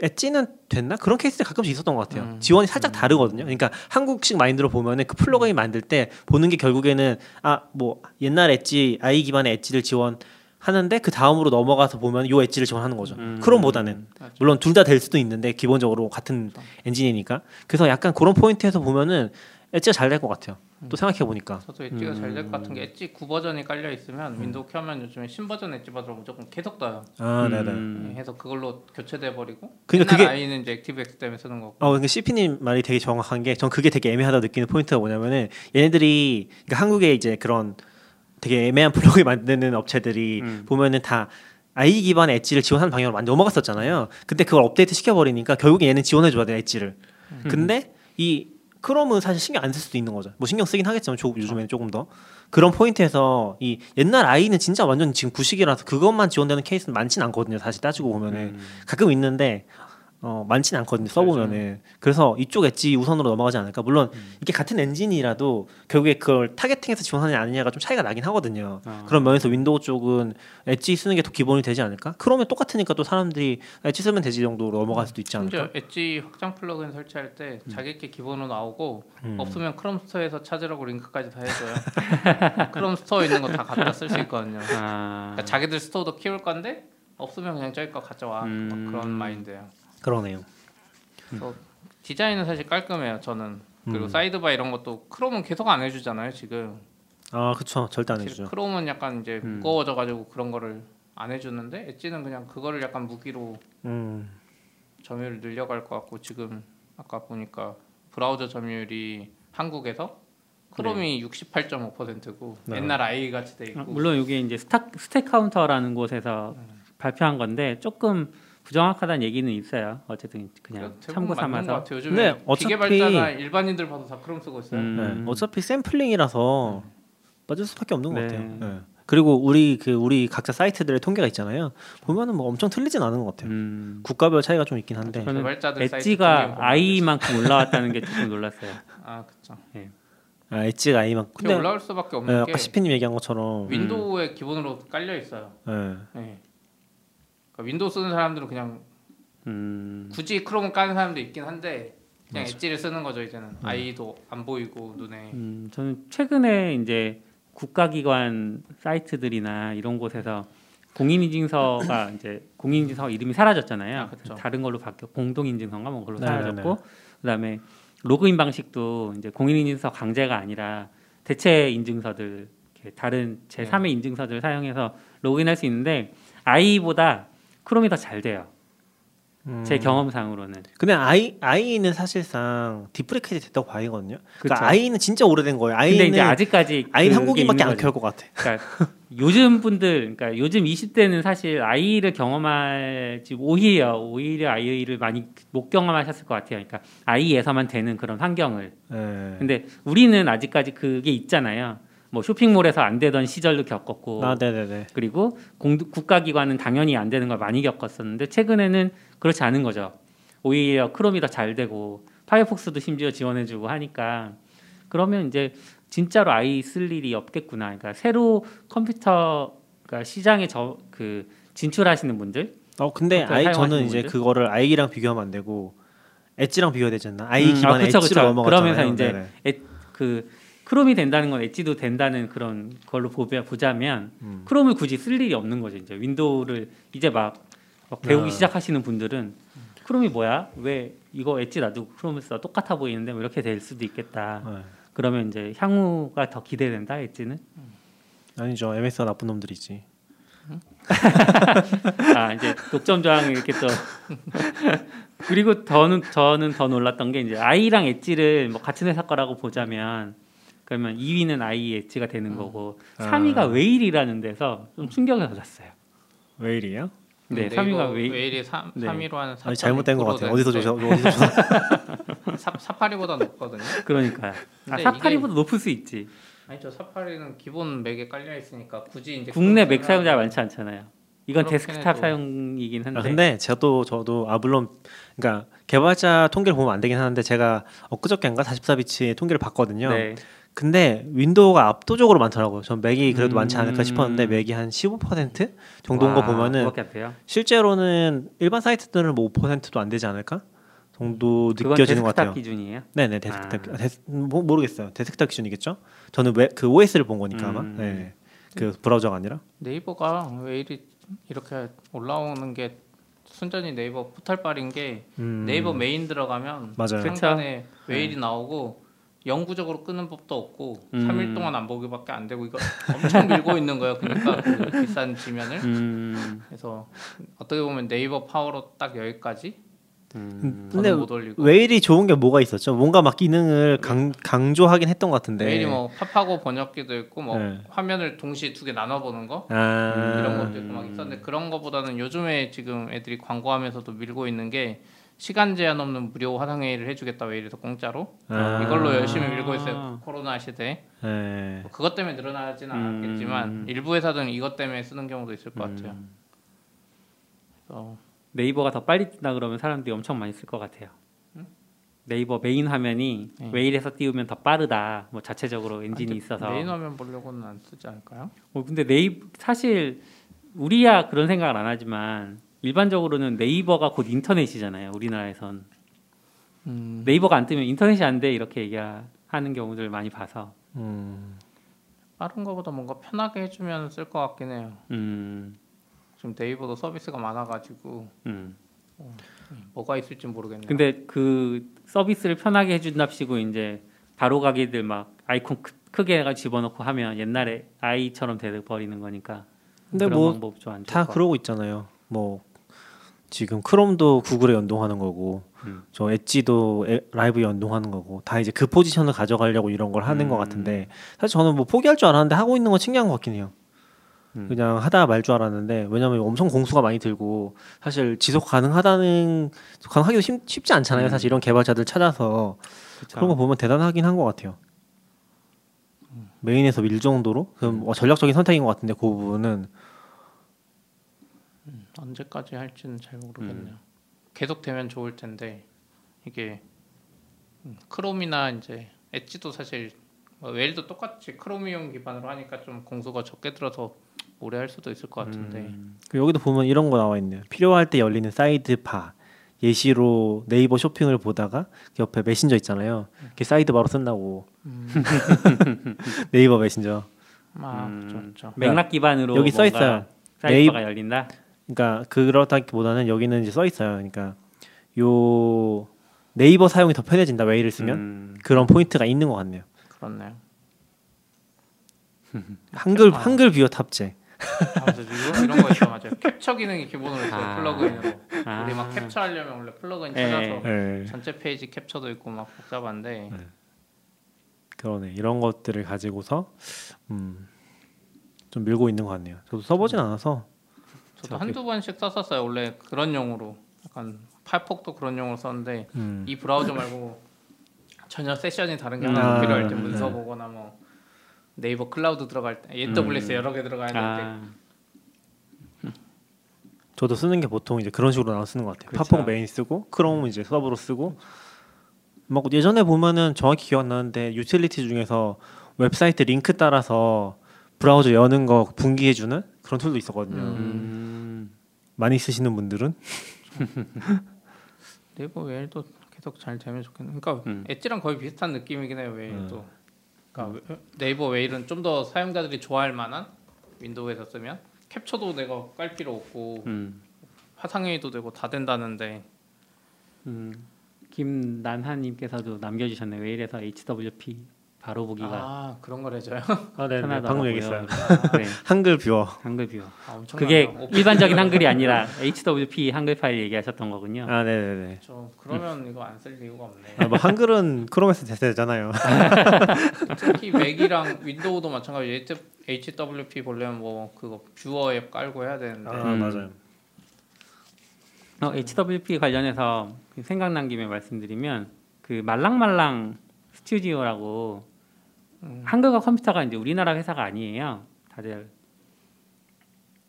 S4: 엣지는 됐나 그런 케이스가 가끔씩 있었던 것 같아요.
S3: 음.
S4: 지원이 살짝 다르거든요. 그러니까 한국식 마인드로 보면은 그 플러그인 만들 때 보는 게 결국에는 아 뭐 옛날 Edge IE 기반의 Edge를 지원 하는데 그 다음으로 넘어가서 보면 요 Edge를 지원하는 거죠.
S2: 음.
S4: Chrome보다는
S3: 맞죠.
S4: 물론 둘 다 될 수도 있는데 기본적으로 같은 엔진이니까 그래서 약간 그런 포인트에서 보면은 Edge가 잘 될 것 같아요. 또 생각해 보니까
S3: 저도 Edge가 잘될 것 같은
S4: 음.
S3: 게 엣지 9 버전이 깔려 있으면 Windows 켜면 요즘에 신버전 엣지 받으러 무조건 계속 떠요.
S4: 아 네네.
S2: 음.
S3: 네, 해서 그걸로 교체돼 버리고.
S4: 그러니까 그게-
S3: IE는 이제 액티브엑스 때문에 쓰는 거고.
S4: 어, 근데 CP님 말이 되게 정확한 게, 전 그게 되게 애매하다 고 느끼는 포인트가 뭐냐면은, 얘네들이, 그러니까 한국에 이제 그런 되게 애매한 플러그인 만드는 업체들이
S2: 음.
S4: 보면은 다 IE 기반 Edge를 지원하는 방향으로 많이 넘어갔었잖아요. 근데 그걸 업데이트 시켜버리니까 결국에 얘는 지원해줘야 돼, 엣지를. 근데 이 Chrome은 사실 신경 안 쓸 수도 있는 거죠. 뭐 신경 쓰긴 하겠지만 조, 요즘에는 조금 더. 그런 포인트에서 이 옛날 IE는 진짜 완전 지금 구식이라서 그것만 지원되는 케이스는 많진 않거든요. 사실 따지고 보면은.
S2: 음.
S4: 가끔 있는데 어, 많진 않거든요 써보면은 그래서 이쪽 엣지 우선으로 넘어가지 않을까 물론 이게 같은 엔진이라도 결국에 그걸 targeting해서 지원하느냐 아니냐가 좀 차이가 나긴 하거든요
S2: 아.
S4: 그런 면에서 Windows 쪽은 Edge 쓰는 게 더 기본이 되지 않을까 그러면 똑같으니까 또 사람들이 엣지 쓰면 되지 정도로 넘어갈 수도 있지 않을까
S3: 심지어 엣지 확장 플러그인 설치할 때 자기 게 기본으로 나오고
S4: 음.
S3: 없으면 크롬 스토어에서 찾으라고 링크까지 다 해줘요. 크롬 스토어에 있는 거 다 갖다 쓸 수 있거든요.
S2: 아.
S3: 그러니까 자기들 스토어도 키울 건데 없으면 그냥 저기 거 가져와
S2: 음.
S3: 막 그런 마인드예요.
S4: 그러네요
S3: 그래서 디자인은 사실 깔끔해요. 저는 그리고
S4: 음.
S3: sidebar 이런 것도 Chrome은 계속 안 해주잖아요. 지금
S4: 아 그쵸 절대 안 해주죠
S3: Chrome은 약간 이제
S2: 음.
S3: 무거워져가지고 그런 거를 안 해주는데 엣지는 그냥 그거를 약간 무기로
S4: 음.
S3: 점유율 늘려갈 것 같고 지금 아까 보니까 브라우저 점유율이 한국에서 Chrome이 68.5%고
S4: 네.
S3: 옛날 IE 같이 돼
S2: 아,
S3: 있고
S2: 물론 이게 이제 스타, StatCounter라는 곳에서 발표한 건데 조금 부정확하다는 얘기는 있어요. 어쨌든 그냥
S3: 대부분
S2: 참고
S3: 것
S2: 삼아서.
S4: 근데 어차피-
S3: 개발자나 일반인들 봐도 다 크롬 쓰고 있어요.
S2: 음.
S4: 네. 어차피 샘플링이라서 맞을 수밖에 없는 것
S2: 네.
S4: 같아요 네. 그리고 우리 그 우리 각자 사이트들의 통계가 있잖아요 보면은 뭐 엄청 틀리진 않은 것 같아요
S2: 음.
S4: 국가별 차이가 좀 있긴 한데
S2: 저는 Edge가 IE만큼 올라왔다는 게 조금 놀랐어요.
S3: 아 그렇죠.
S4: 아, Edge가 IE만
S3: 근데
S4: 근데
S3: 올라올 수밖에
S4: 네,
S3: 없는 게
S4: 아까 CP님 얘기한 것처럼
S3: Windows에 기본으로 깔려 있어요.
S4: 네.
S3: 네. 그러니까 Windows 쓰는 사람들은 그냥
S2: 음.
S3: 굳이 Chrome을 까는 사람도 있긴 한데 그냥
S4: 맞아.
S3: 엣지를 쓰는 거죠 이제는 IE도 안 보이고 눈에
S2: 음, 저는 최근에 이제 국가기관 사이트들이나 이런 곳에서 공인인증서가 이제 공인인증서 이름이 사라졌잖아요.
S3: 아.
S2: 다른 걸로 바뀌어 공동인증서인가 뭐 그걸로
S4: 네네네.
S2: 사라졌고 그다음에 로그인 방식도 이제 공인인증서 강제가 아니라 대체 인증서들 이렇게 다른 제 3의
S3: 네.
S2: 인증서들 사용해서 로그인할 수 있는데 IE보다 크롬이 더 잘 돼요.
S4: 음.
S2: 제 경험상으로는.
S4: 근데 IE IE는 사실상 deprecate 됐다고 봐야거든요. 그러니까. IE는 진짜 오래된 거예요. IE는
S2: 근데 이제 아직까지
S4: IE는
S2: 그게
S4: 한국인밖에 안. 키울 것 같아.
S2: 그러니까 요즘 분들, 그러니까 요즘 20대는 사실 아이를 경험할지 오히려 오히려 아이를 많이 못 경험하셨을 것 같아요. 그러니까 아이에서만 되는 그런 환경을.
S4: 네.
S2: 근데 우리는 아직까지 그게 있잖아요. 뭐 쇼핑몰에서 안 되던 시절도 겪었고,
S4: 아, 네네네.
S2: 그리고 공, 국가기관은 당연히 안 되는 걸 많이 겪었었는데 최근에는 그렇지 않은 거죠. 오히려 크롬이 더 잘 되고 파이어폭스도 심지어 지원해주고 하니까 그러면 이제 진짜로 IE 쓸 일이 없겠구나. 그러니까 새로 컴퓨터 그러니까 시장에 저 그 진출하시는 분들
S4: 어 근데
S2: IE
S4: 저는 이제
S2: 분들?
S4: 그거를 IE랑 비교하면 안 되고 엣지랑 비교해야 되지 않나? 아이
S2: 음, 아,
S4: 기반의
S2: 그쵸,
S4: 엣지로
S2: 그쵸.
S4: 넘어갔잖아요.
S2: 그러면서 이제
S4: 네네.
S2: 그 크롬이 된다는 건 엣지도 된다는 그런 걸로 보자, 보자면
S4: 음.
S2: 크롬을 굳이 쓸 일이 없는 거죠. 이제 윈도우를 이제 막, 막 배우기
S4: 아.
S2: 시작하시는 분들은 크롬이 뭐야? 왜 이거 엣지 놔두고 크롬을 써 똑같아 보이는데 뭐 이렇게 될 수도 있겠다.
S4: 네.
S2: 그러면 이제 향후가 더 기대된다 엣지는.
S4: 아니죠. MS가 나쁜 놈들이지.
S2: 아 이제 독점 저항이 이렇게 또 그리고 더는 저는 더 놀랐던 게 이제 아이랑 엣지를 뭐 같은 회사 거라고 보자면 그러면 2위는 i 엣지가 되는
S3: 음.
S2: 거고
S4: 아.
S2: 3위가 웨일이라는 데서 좀 충격을 받았어요.
S4: 왜 이래요?
S2: 네,
S3: 네이버
S2: 3위가 웨일.
S3: 웨일이 3,
S2: 네.
S3: 3위로 하는
S4: 아니 잘못된 것 같아요. 어디서 조사? 어디서 조사?
S3: 사파리보다 높거든요.
S2: 그러니까요. 아, 사파리보다 높을 수 있지.
S3: 아니 저 사파리는 기본 맥에 깔려 있으니까 굳이 이제
S2: 국내 맥
S3: 거는
S2: 사용자가 많지 않잖아요. 이건 데스크탑
S3: 해도.
S2: 사용이긴 한데.
S4: 아, 근데 제가 또 저도 아 물론 그러니까 개발자 통계를 보면 안 되긴 하는데 제가 엊그저께인가 44bits의 통계를 봤거든요.
S2: 네.
S4: 근데 윈도우가 압도적으로 많더라고요. 전 맥이 그래도
S2: 음.
S4: 많지 않을까 싶었는데 맥이 한 15% 정도인 거
S2: 와,
S4: 보면은
S2: 그렇게 돼요.
S4: 실제로는 일반 사이트들은 뭐 5%도 안 되지 않을까 정도 느껴지는 것
S2: 데스크탑
S4: 같아요.
S2: 기준이에요.
S4: 네네 데스크탑
S2: 아.
S4: 아, 데스, 뭐, 모르겠어요. 데스크탑 기준이겠죠? 저는 왜, 그 OS를 본 거니까 아마.
S2: 음.
S4: 네. 그 브라우저가 아니라.
S3: 네이버가 웨일이 이렇게 올라오는 게 순전히 네이버 포탈빨인 게
S4: 음.
S3: 네이버 메인 들어가면
S4: 맞아요.
S3: 상단에 웨일이 나오고 영구적으로 끄는 법도 없고
S2: 음.
S3: 3일 동안 안 보기밖에 안 되고 이거 엄청 밀고 있는 거예요. 그러니까 그 비싼 지면을
S2: 음,
S3: 그래서 어떻게 보면 네이버 파워로 딱 여기까지
S2: 음.
S4: 근데
S3: 못 올리고
S4: 웨일이 좋은 게 뭐가 있었죠? 뭔가 막 기능을 강, 강조하긴 했던 것 같은데.
S3: 웨일이 뭐 팝하고 번역기도 있고 뭐
S4: 네.
S3: 화면을 동시에 두 개 나눠 보는 거
S4: 아.
S3: 이런 것도 있고 막 있었는데 그런 거보다는 요즘에 지금 애들이 광고하면서도 밀고 있는 게 시간 제한 없는 무료 화상회의를 해주겠다 웨일에서 공짜로
S4: 아.
S3: 이걸로 열심히 밀고 있어요 코로나 시대에
S4: 네.
S3: 뭐 그것 때문에 늘어나지는
S2: 음.
S3: 않았겠지만 일부 회사들은 이것 때문에 쓰는 경우도 있을 것 같아요.
S2: 음.
S3: 그래서
S2: 네이버가 더 빨리 뜬다 그러면 사람들이 엄청 많이 쓸 것 같아요. 네이버 메인 화면이
S3: 네.
S2: 웨일에서 띄우면 더 빠르다. 뭐 자체적으로 엔진이
S3: 아니,
S2: 있어서.
S3: 메인 화면 보려고는 안 쓰지 않을까요?
S2: 어, 근데 네이버 사실 우리야 그런 생각을 안 하지만 일반적으로는 네이버가 곧 인터넷이잖아요. 우리나라에선
S3: 음,
S2: 네이버가 안 뜨면 인터넷이 안 돼 이렇게 얘기하는 경우들 많이 봐서.
S4: 음.
S3: 빠른 거보다 뭔가 편하게 해주면 쓸 것 같긴 해요.
S2: 음,
S3: 지금 네이버도 서비스가 많아가지고
S2: 음.
S3: 뭐가 있을지 모르겠네요.
S2: 근데 그 서비스를 편하게 해준답시고 이제 바로 가기들 막 아이콘 크, 크게 해가 집어넣고 하면 옛날에 아이처럼 돼 버리는 거니까.
S4: 근데
S2: 그런
S4: 뭐
S2: 방법 좀안
S4: 다 그러고 있잖아요. 뭐 지금 크롬도 구글에 연동하는 거고,
S2: 음.
S4: 저 엣지도 에- 라이브 연동하는 거고, 다 이제 그 포지션을 가져가려고 이런 걸 하는
S2: 음.
S4: 것 같은데 사실 저는 뭐 포기할 줄 알았는데 하고 있는 건 신기한 것 같긴 해요.
S2: 음.
S4: 그냥 하다가 말줄 알았는데 왜냐면 엄청 공수가 많이 들고 사실 지속 가능하다는 가능하기도 쉽, 쉽지 않잖아요.
S2: 음.
S4: 사실 이런 개발자들 찾아서
S2: 그쵸.
S4: 그런 거 보면 대단하긴 한 것 같아요. 메인에서 밀 정도로 그럼 뭐 전략적인 선택인 것 같은데 그 부분은
S3: 언제까지 할지는 잘 모르겠네요.
S2: 음.
S3: 계속 되면 좋을 텐데 이게 음, 크롬이나 이제 엣지도 사실 뭐 웨일도 똑같이 크로미움 기반으로 하니까 좀 공수가 적게 들어서 오래 할 수도 있을 것 같은데
S2: 음.
S4: 그 여기도 보면 이런 거 나와 있네요. 필요할 때 열리는 side bar 예시로 네이버 쇼핑을 보다가 그 옆에 메신저 있잖아요. 그 side bar로 쓴다고
S3: 음,
S4: 네이버 메신저.
S3: 아
S2: 음.
S3: 그렇죠, 그렇죠.
S2: 맥락 기반으로
S4: 여기 써 있어요.
S2: side bar가 열린다.
S4: 그러니까 그렇다기보다는 여기는 이제 써 있어요. 그러니까 요 네이버 사용이 더 편해진다 웨일을 쓰면
S2: 음.
S4: 그런 포인트가 있는 것 같네요.
S3: 그렇네요.
S4: 한글
S3: 아.
S4: 한글 뷰어 탑재.
S3: 아, 맞아, 이런, 이런 거 있어 맞아요. 캡처 기능이 기본으로 있어요
S2: 아.
S3: 플러그인으로.
S2: 아.
S3: 우리 막 캡처하려면 원래 플러그인
S2: 예.
S3: 찾아서
S4: 네.
S3: 전체 페이지 캡처도 있고 막 복잡한데
S4: 그러네. 이런 것들을 가지고서 음, 좀 밀고 있는 것 같네요. 저도 써보진 않아서.
S3: 저도 한두 번씩 썼었어요. 원래 그런 용으로 약간 파폭도 그런 용으로 썼는데
S4: 음.
S3: 이 브라우저 말고 전혀 세션이 다른 게
S2: 음.
S3: 하나
S4: 아,
S3: 필요할 때
S4: 네.
S3: 문서 보거나 뭐 네이버 클라우드 들어갈 때 AWS
S2: 음.
S3: 여러 개 들어가야 되는데
S2: 아,
S4: 저도 쓰는 게 보통 이제 그런 식으로 나눠 쓰는 것 같아요. 파폭 메인 쓰고 크롬 이제 서브로 쓰고 막 예전에 보면은 정확히 기억나는데 유틸리티 중에서 웹사이트 링크 따라서 브라우저 여는 거 분기해주는 그런 툴도 있었거든요.
S2: 음.
S4: 많이 쓰시는 분들은
S3: 네이버 웨일도 계속 잘 되면 좋겠네. 그러니까
S2: 음.
S3: 엣지랑 거의 비슷한 느낌이긴 해요. 웨일도. 그러니까 웨- 네이버 웨일은 좀 더 사용자들이 좋아할 만한 윈도우에서 쓰면 캡처도 내가 깔 필요 없고
S2: 음.
S3: 화상회의도 되고 다 된다는데
S2: 음. 김난하님께서도 남겨주셨네요. 웨일에서 HWP 바로 보기가
S3: 아 그런 걸 해줘요.
S4: 아, 네, 네. 방금 얘기했어요.
S2: 네,
S4: 한글 뷰어.
S2: 한글 뷰어.
S3: 아, 엄청
S2: 그게. 일반적인 한글이 아니라 HWP 한글 파일 얘기하셨던 거군요.
S4: 아, 네, 네, 네.
S3: 저 그러면 이거 안 쓸 이유가 없네.
S4: 아, 뭐 한글은 크롬에서 되잖아요.
S3: 특히 맥이랑 윈도우도 마찬가지. HWP 보려면 뭐 그거 뷰어 앱 깔고 해야 되는데.
S4: 아,
S2: 음.
S4: 맞아요.
S2: 어, HWP 관련해서 그 생각난 김에 말씀드리면 그 말랑말랑 스튜디오라고
S3: 음.
S2: 한글과 컴퓨터가 이제 우리나라 회사가 아니에요. 다들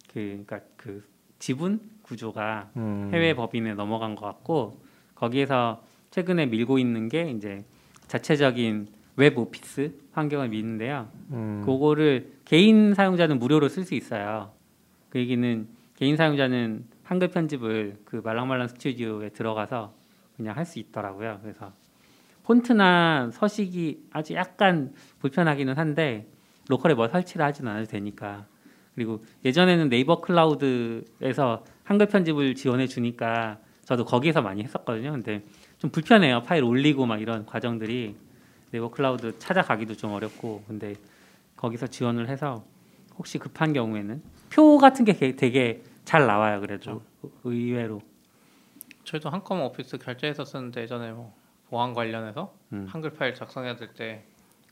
S2: 그 그러니까 그 지분 구조가
S4: 음.
S2: 해외 법인에 넘어간 것 같고 거기에서 최근에 밀고 있는 게 이제 자체적인 웹 오피스 환경을 미는데요.
S4: 음.
S2: 그거를 개인 사용자는 무료로 쓸 수 있어요. 그 얘기는 개인 사용자는 한글 편집을 그 말랑말랑 스튜디오에 들어가서 그냥 할 수 있더라고요. 그래서 폰트나 서식이 아주 약간 불편하기는 한데 로컬에 뭐 설치를 하진 않아도 되니까 그리고 예전에는 네이버 클라우드에서 한글 편집을 지원해 주니까 저도 거기에서 많이 했었거든요. 근데 좀 불편해요. 파일 올리고 막 이런 과정들이 네이버 클라우드 찾아가기도 좀 어렵고 근데 거기서 지원을 해서 혹시 급한 경우에는 표 같은 게 게- 되게 잘 나와요. 그래도 의외로
S3: 저희도 한컴 오피스 결제해서 쓰는데 예전에 뭐 보안 관련해서
S2: 음.
S3: 한글 파일 작성해야 될 때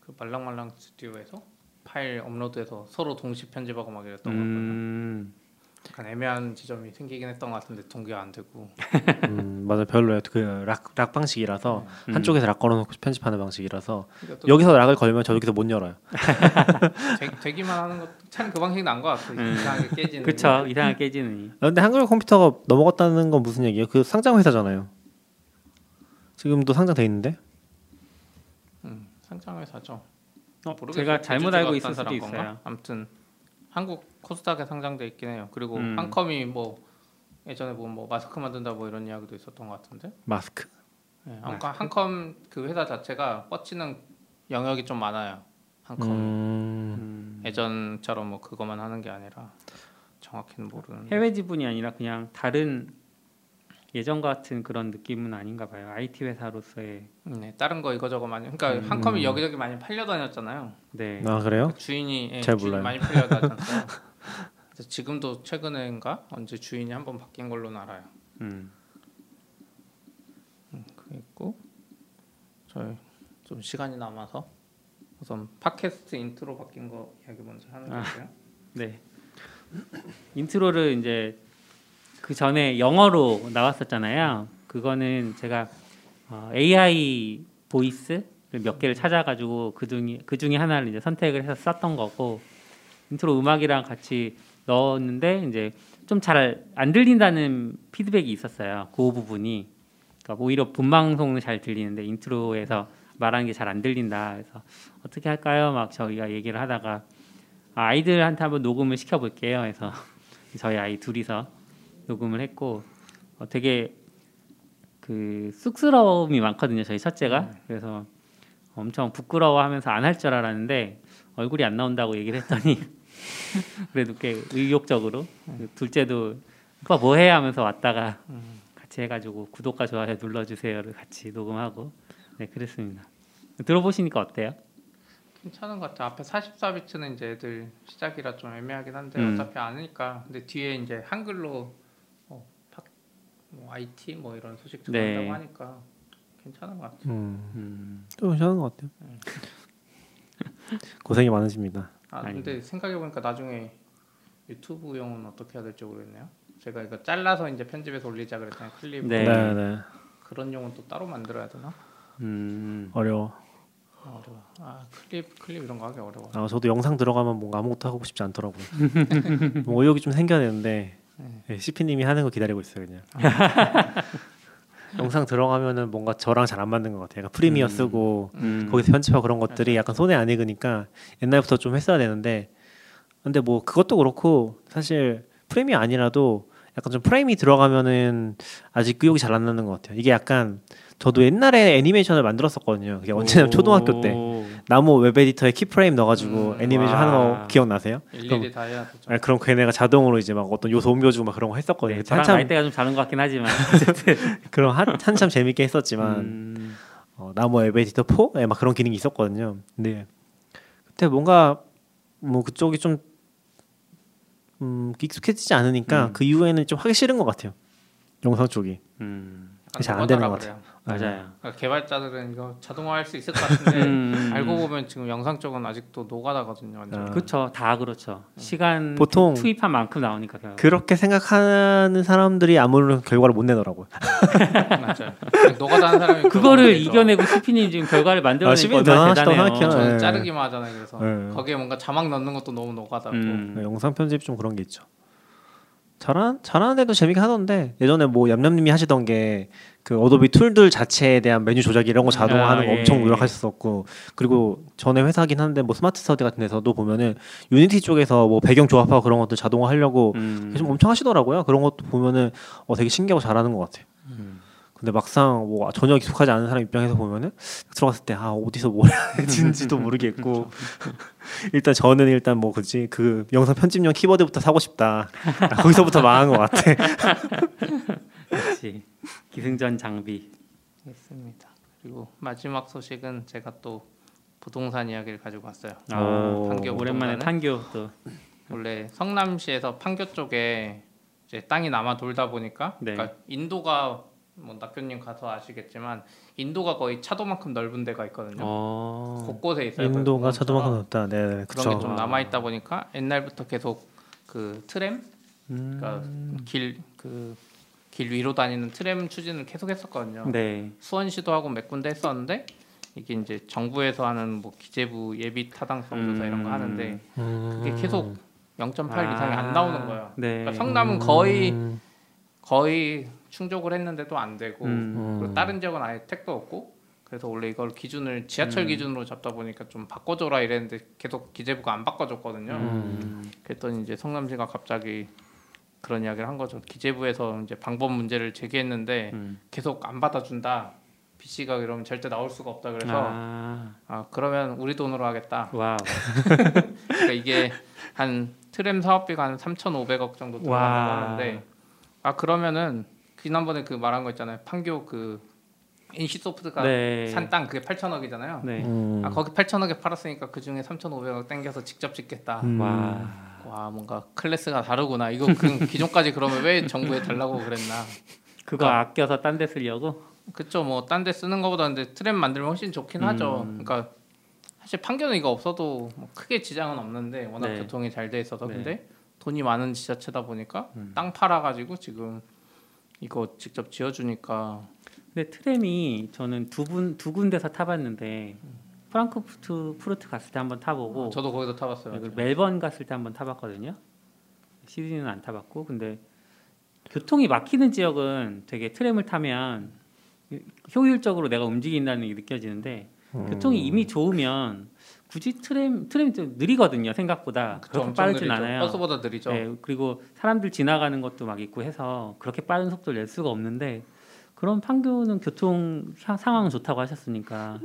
S3: 그 말랑말랑 스튜디오에서 파일 업로드해서 서로 동시 편집하고 막 이랬던 거.
S2: 음,
S3: 약간 애매한 지점이 생기긴 했던 것 같은데 동기가 안 되고
S4: 음, 맞아요. 별로예요. 그락 락 방식이라서
S2: 음.
S4: 한쪽에서 락 걸어놓고 편집하는 방식이라서
S3: 또
S4: 여기서 락을 걸면 저기서 못 열어요.
S3: 되, 되기만 하는 것참그 방식이 나은 것 같아요.
S2: 음.
S3: 이상하게 깨지는.
S2: 그쵸 이상하게 깨지는
S4: 아, 근데 한글 컴퓨터가 넘어갔다는 건 무슨 얘기예요? 그 상장 회사잖아요. 지금도 상장돼 있는데?
S3: 음, 상장회사죠.
S2: 어. 제가 잘못 알고 있을 수도
S3: 건가?
S2: 있어요.
S3: 아무튼 한국 코스닥에 상장돼 있긴 해요. 그리고
S2: 음.
S3: 한컴이 뭐 예전에 뭐, 뭐 마스크 만든다 뭐 이런 이야기도 있었던 것 같은데.
S4: 마스크.
S3: 네, 한컴, 한컴 그 회사 자체가 뻗치는 영역이 좀 많아요. 한컴
S4: 음,
S2: 음,
S3: 예전처럼 뭐 그것만 하는 게 아니라 정확히는 모르는.
S2: 해외 지분이 아니라 그냥 다른 예전 같은 그런 느낌은 아닌가 봐요. IT 회사로서의
S3: 네, 다른 거 이거저거 많이. 그러니까
S2: 음.
S3: 한컴이 여기저기 많이 팔려 다녔잖아요.
S2: 네.
S4: 아 그래요?
S3: 주인이 예,
S4: 잘
S3: 주인
S4: 몰라요.
S3: 많이 팔려 다녔어요. 그래서 지금도 최근에인가 언제 주인이 한 번 바뀐 걸로는 알아요.
S2: 음.
S3: 그 있고 저희 좀 시간이 남아서 우선 팟캐스트 인트로 바뀐 거 이야기 먼저 하는
S2: 아.
S3: 거고요.
S2: 네. 인트로를 이제 그 전에 영어로 나왔었잖아요. 그거는 제가 어, AI voice를 몇 개를 찾아가지고 그 중에 그 중에 하나를 이제 선택을 해서 썼던 거고 인트로 음악이랑 같이 넣었는데 이제 좀 잘 안 들린다는 피드백이 있었어요. 그 부분이 그러니까 오히려 본방송은 잘 들리는데 인트로에서 말하는 게 잘 안 들린다. 그래서 어떻게 할까요? 막 저희가 얘기를 하다가 아, 아이들한테 한번 녹음을 시켜볼게요. 해서 저희 아이 둘이서 녹음을 했고 어, 되게 그 쑥스러움이 많거든요. 저희 첫째가 그래서 엄청 부끄러워하면서 안 할 줄 알았는데 얼굴이 안 나온다고 얘기를 했더니 그래도 꽤 의욕적으로 그 둘째도 오빠 뭐해 하면서 왔다가 같이 해가지고 구독과 좋아요 눌러주세요를 같이 녹음하고 네 그랬습니다. 들어보시니까 어때요?
S3: 괜찮은 것 같아요. 앞에 44비트는 이제 애들 시작이라 좀 애매하긴 한데
S2: 음.
S3: 어차피 아니까. 근데 뒤에 이제 한글로 뭐 IT 뭐 이런 소식
S2: 네.
S3: 들어간다고 하니까 괜찮은 것 같아요.
S4: 음,
S2: 음,
S4: 좀 괜찮은 것 같아요. 고생이 많으십니다.
S3: 아. 근데 생각해 보니까 나중에 유튜브용은 어떻게 해야 될지 모르겠네요. 제가 이거 잘라서 이제 편집해서 올리자 그랬더니 클립
S2: 네.
S4: 네, 네.
S3: 그런 용은 또 따로 만들어야 되나?
S2: 음,
S4: 어려워.
S3: 아, 어려워. 아 클립 클립 이런 거 하기 어려워.
S4: 아, 저도 영상 들어가면 뭔가 아무것도 하고 싶지 않더라고요. 뭐 의욕이 좀 생겨야 되는데 네, CP님이 하는 거 기다리고 있어요 그냥. 영상 들어가면은 뭔가 저랑 잘 안 맞는 것 같아요. 약간 Premiere
S2: 음.
S4: 쓰고
S2: 음.
S4: 거기서 편집하고 그런 것들이 약간 손에 안 익으니까 옛날부터 좀 했어야 되는데 근데 뭐 그것도 그렇고 사실 프레임이 아니라도 약간 좀 프레임이 들어가면은 아직 의욕이 잘 안 나는 것 같아요. 이게 약간 저도 옛날에 애니메이션을 만들었었거든요. 그게 언제냐면 초등학교 때
S2: 오.
S4: 나모 웹 에디터에 keyframe 넣어가지고
S3: 음,
S4: 애니메이션
S2: 와.
S4: 하는 거 기억나세요?
S3: 되죠.
S4: 아, 그럼 걔네가 자동으로 이제 막 어떤 요소 옮겨주고 막 그런 거 했었거든요.
S2: 네,
S4: 한참
S2: 나이대가 좀 다른 것 같긴 하지만
S4: 그럼 한, 한참 재밌게 했었지만
S2: 음,
S4: 어, 나무 엘리베이터 4에 막 그런 기능이 있었거든요. 근데 그때 뭔가 뭐 그쪽이 좀 음, 익숙해지지 않으니까
S2: 음.
S4: 그 이후에는 좀 하기 싫은 것 같아요. 영상 쪽이
S2: 음,
S4: 잘안 되는 것
S3: 그래요.
S2: 맞아요.
S3: 그러니까 개발자들은 이거 자동화할 수 있을 것 같은데
S2: 음,
S3: 알고 보면 지금 영상 쪽은 아직도 노가다거든요. 완전.
S4: 아.
S2: 그렇죠. 다 그렇죠. 시간
S4: 보통
S2: 투입한 만큼 나오니까 그냥.
S4: 그렇게 생각하는 사람들이 아무런 결과를 못 내더라고요.
S3: 맞아요. 노가다 하는 사람이
S2: 그거를. 이겨내고 CP님 지금 결과를
S4: 아, CP님
S2: 얼마나
S4: 대단하시다고
S2: 대단해요.
S4: 생각해요.
S3: 저는
S4: 네.
S3: 자르기만 하잖아요. 그래서
S4: 네.
S3: 거기에 뭔가 자막 넣는 것도 너무 노가다고.
S2: 음.
S4: 영상 편집 좀 그런 게 있죠. 잘한 잘하는 데도 재밌게 하던데 예전에 뭐 얌얌님이 하시던 게 그 Adobe 툴들 자체에 대한 메뉴 조작 이런 거 자동화하는
S2: 아,
S4: 거
S2: 예.
S4: 엄청 노력하셨었고 그리고 전에 회사긴 한데 뭐 스마트 스터디 같은 데서도 보면은 Unity 쪽에서 뭐 배경 조합하고 그런 것들 자동화하려고
S2: 음.
S4: 좀 엄청 하시더라고요. 그런 것도 보면은 어 되게 신기하고 잘하는 것 같아요.
S2: 음.
S4: 근데 막상 뭐 전혀 익숙하지 않은 사람 입장에서 보면은 들어갔을 때 아 어디서 뭘 해야 되는지도 모르겠고 일단 저는 일단 뭐 그지 그 영상 편집용 키보드부터 사고 싶다 아, 거기서부터 망한 것 같아
S2: 그렇지. 기승전 장비.
S3: 있습니다. 그리고 마지막 소식은 제가 또 부동산 이야기를 가지고 왔어요.
S2: 아,
S4: 오.
S3: 판교
S2: 오랜만에
S3: 부동산은?
S2: 판교 또.
S3: 원래 성남시에서 판교 쪽에 이제 땅이 남아 돌다 보니까
S2: 네.
S3: 그러니까 인도가 뭐 낙교님 가서 아시겠지만 인도가 거의 차도만큼 넓은 데가 있거든요.
S2: 어.
S3: 곳곳에 있어요.
S4: 인도가
S3: 그
S4: 차도만큼
S3: 공원처럼.
S4: 높다 네
S3: 그런 게 좀 남아 있다 보니까 옛날부터 계속 그 트램
S4: 음.
S3: 그러니까 길 그 길 위로 다니는 트램 추진을 계속 했었거든요.
S2: 네.
S3: 수원시도 하고 몇 군데 했었는데 이게 이제 정부에서 하는 뭐 기재부 예비 타당성 조사 이런 거
S2: 음.
S3: 하는데
S4: 음.
S3: 그게 계속 0.8
S2: 아.
S3: 이상이 안 나오는 거예요.
S2: 네.
S3: 그러니까 성남은 거의
S4: 음.
S3: 거의 충족을 했는데도 안 되고
S2: 음.
S3: 그리고 다른 지역은 아예 택도 없고 그래서 원래 이걸 기준을 지하철
S2: 음.
S3: 기준으로 잡다 보니까 좀 바꿔줘라 이랬는데 계속 기재부가 안 바꿔줬거든요.
S2: 음.
S3: 그랬더니 이제 성남시가 갑자기 그런 이야기를 한 거죠. 기재부에서 이제 방법 문제를 제기했는데
S2: 음.
S3: 계속 안 받아준다. BC가 이러면 절대 나올 수가 없다. 그래서 아,
S2: 아.
S3: 그러면 우리 돈으로 하겠다.
S2: 와우.
S3: 그러니까 이게 한 트램 사업비가 한 3,500억 정도
S2: 와.
S3: 하는데 아 그러면은 지난번에 그 말한 거 있잖아요. 판교 그 NC소프트가
S2: 네.
S3: 산 땅 그게 8천억이잖아요.
S2: 네.
S4: 음.
S3: 아 거기 8천억에 팔았으니까 그 중에 3,500억 땡겨서 직접 짓겠다.
S4: 음.
S2: 와.
S3: 와 뭔가 클래스가 다르구나. 이거 그 기존까지 그러면 왜 정부에 달라고 그랬나?
S2: 그거
S3: 그러니까-
S2: 아껴서 딴 데 쓰려고?
S3: 그쵸 뭐 딴 데 쓰는 것보다 근데 트램 만들면 훨씬 좋긴
S2: 음.
S3: 하죠. 그러니까 사실 판교는 이거 없어도 뭐 크게 지장은 없는데 워낙
S2: 네.
S3: 교통이 잘 돼 있어서
S2: 네.
S3: 근데 돈이 많은 지자체다 보니까
S2: 음.
S3: 땅 팔아가지고 지금 이거 직접 지어주니까
S2: 근데 트램이 저는 두 분 두 군데서 타봤는데 프랑크푸르트 푸르트 갔을 때 한번 타보고
S3: 저도 거기서 타봤어요.
S2: 그리고 멜번 갔을 때 한번 타봤거든요. 시드니는 안 타봤고 근데 교통이 막히는 지역은 되게 트램을 타면 효율적으로 내가 움직인다는 게 느껴지는데
S4: 음.
S2: 교통이 이미 좋으면 굳이 트램 트램이 좀 느리거든요 생각보다
S3: 그쵸,
S2: 그렇게 빠르진
S3: 느리죠.
S2: 않아요.
S3: 버스보다 느리죠.
S2: 네, 그리고 사람들 지나가는 것도 막 있고 해서 그렇게 빠른 속도를 낼 수가 없는데 그런 판교는 교통 사- 상황은 좋다고 하셨으니까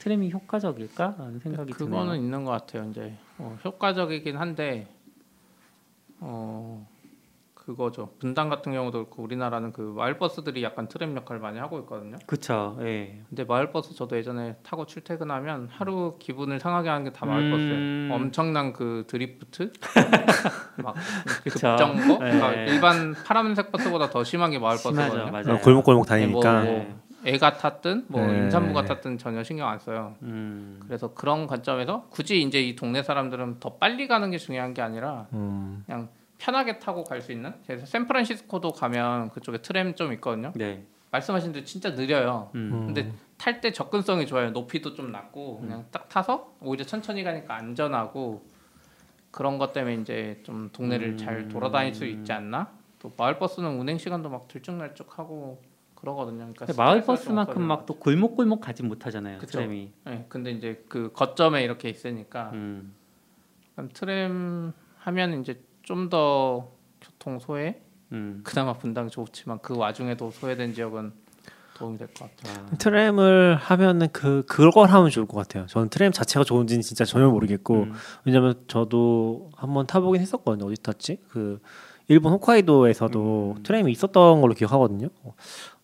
S2: 트램이 효과적일까? 라는 생각이
S3: 그거는
S2: 드네요.
S3: 있는 것 같아요. 이제 어, 효과적이긴 한데 어 그거죠. 분당 같은 경우도 그렇고 우리나라는 그 마을 버스들이 약간 트램 역할을 많이 하고 있거든요.
S2: 그쵸. 예.
S3: 근데 마을 버스 저도 예전에 타고 출퇴근하면 하루 기분을 상하게 하는 게 다 마을버스예요.
S2: 음.
S3: 엄청난 그 드리프트, 막
S2: 그쵸.
S3: 급정거,
S2: 네.
S3: 그러니까 일반 파란색 버스보다 더 심한 게
S2: 심하죠.
S3: 마을 버스거든요.
S2: 맞아요.
S4: 어, 골목골목
S3: 네, 뭐,
S4: 다니니까
S3: 뭐 애가 탔든 뭐
S4: 네.
S3: 임산부가 탔든 전혀 신경 안 써요.
S2: 음.
S3: 그래서 그런 관점에서 굳이 이제 이 동네 사람들은 더 빨리 가는 게 중요한 게 아니라
S4: 음.
S3: 그냥 편하게 타고 갈 수 있는. 그래서 샌프란시스코도 가면 그쪽에 트램 좀 있거든요.
S2: 네.
S3: 말씀하신 대로 진짜 느려요.
S2: 음.
S3: 근데 탈 때 접근성이 좋아요. 높이도 좀 낮고 그냥 딱 타서 오히려 천천히 가니까 안전하고 그런 것 때문에 이제 좀 동네를
S2: 음.
S3: 잘 돌아다닐 수 있지 않나? 또 마을 버스는 운행 시간도 막 들쭉날쭉하고 그러거든요. 그러니까
S2: 마을 버스만큼. 막 또 골목골목 가지 못하잖아요.
S3: 그쵸.
S2: 트램이.
S3: 네, 근데 이제 그 거점에 이렇게 있으니까
S2: 음.
S3: 트램 하면 이제 좀 더 교통 소외
S2: 음.
S3: 그나마 분당 좋지만 그 와중에도 소외된 지역은 도움이 될 것 같아요.
S2: 아.
S4: 트램을 하면은 그 그걸 하면 좋을 것 같아요. 저는 트램 자체가 좋은지는 진짜 전혀 모르겠고
S2: 음.
S4: 왜냐면 저도 한번 타보긴 했었거든요. 어디 탔지? 그 일본 홋카이도에서도
S2: 음.
S4: 트램이 있었던 걸로 기억하거든요. 어,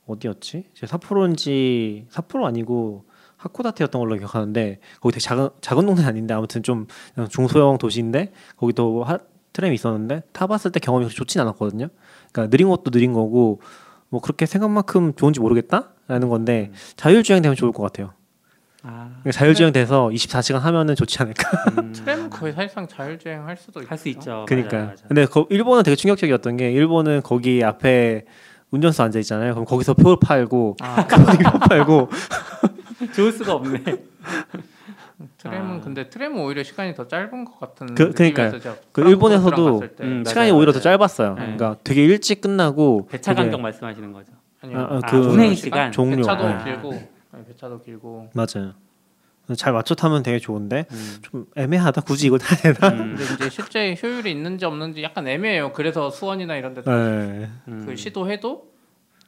S4: 어디였지? 제 삿포로인지 삿포로 아니고 하코다테였던 걸로 기억하는데 거기 되게 작은 작은 동네 아닌데 아무튼 좀 중소형 도시인데 거기 또 하, 트램이 있었는데 타봤을 때 경험이 그렇게 좋진 않았거든요. 그러니까 느린 것도 느린 거고 뭐 그렇게 생각만큼 좋은지 모르겠다라는 건데 자율주행 되면 좋을 것 같아요.
S2: 아,
S4: 그러니까 자율주행 돼서 24시간 하면은 좋지 않을까.
S2: 음,
S3: 트램은 거의 사실상 자율주행 할 수도 있죠.
S2: 할수 있죠.
S4: 그러니까. 근데 거, 일본은 되게 충격적이었던 게 일본은 거기 앞에 운전수 앉아 있잖아요. 그럼 거기서 표 팔고
S3: 아,
S4: 거기 표 팔고
S2: 좋을 수가 없네.
S3: 트램은
S2: 아.
S3: 근데 트램은 오히려 시간이 더 짧은 것 같은
S4: 그- 그러니까요. 그 일본에서도
S2: 음,
S4: 시간이
S2: 맞아요,
S4: 오히려 더. 짧았어요.
S2: 네.
S4: 그러니까 되게 일찍 끝나고
S2: 배차
S4: 되게-
S2: 간격 말씀하시는 거죠.
S3: 아니요.
S4: 아, 아,
S2: 아,
S4: 그
S2: 운행 시간.
S4: 종료.
S3: 배차도
S4: 네.
S3: 길고 아니, 배차도 길고
S4: 맞아요. 잘 맞춰 타면 되게 좋은데
S2: 음.
S4: 좀 애매하다. 굳이 이걸 타야 되나?
S2: 음,
S3: 근데 이제 실제 효율이 있는지 없는지 약간 애매해요. 그래서 수원이나 이런 데
S4: 네.
S2: 음.
S3: 그 시도해도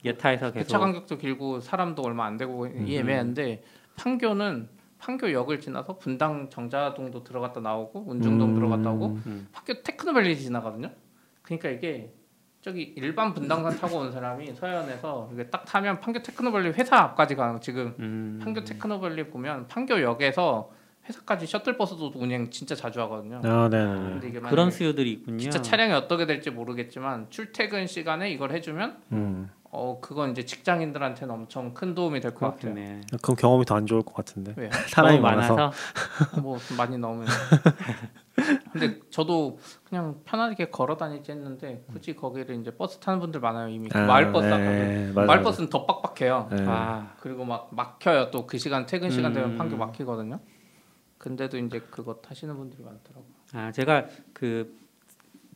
S2: 예타에서 계속
S3: 배차 간격도 길고 사람도 얼마 안 되고 이 애매한데 판교는 판교역을 지나서 분당 정자동도 들어갔다 나오고 운중동
S4: 음.
S3: 들어갔다 오고
S2: 음.
S3: 판교 테크노밸리 지나거든요. 그러니까 이게 저기 일반 분당선 타고 온 사람이 서해안에서 이게 딱 타면 판교 테크노밸리 회사 앞까지 가는 지금
S2: 음.
S3: 판교 테크노밸리 보면 판교역에서 회사까지 셔틀버스도 운행 진짜 자주 하거든요.
S4: 아, 네, 네.
S3: 근데 이게 만약에
S2: 그런 수요들이 있군요.
S3: 진짜 차량이 어떻게 될지 모르겠지만 출퇴근 시간에 이걸 해주면
S4: 음.
S3: 어 그건 이제 직장인들한테는 엄청 큰 도움이 될 것 같아요.
S4: 그럼 경험이 더 안 좋을 것 같은데.
S3: 왜요?
S4: 사람이 많아서.
S3: 뭐 많이 넣으면. 근데 저도 그냥 편하게 걸어 다니지 했는데 굳이 거기를 이제 버스 타는 분들 많아요 이미 그
S4: 아,
S3: 마을 버스
S4: 네,
S3: 마을 버스는 더 빡빡해요.
S4: 네.
S2: 아,
S3: 그리고 막 막혀요 또 그 시간 퇴근 시간 되면
S2: 음.
S3: 판교 막히거든요. 근데도 이제 그거 타시는 분들이 많더라고. 요
S2: 아 제가 그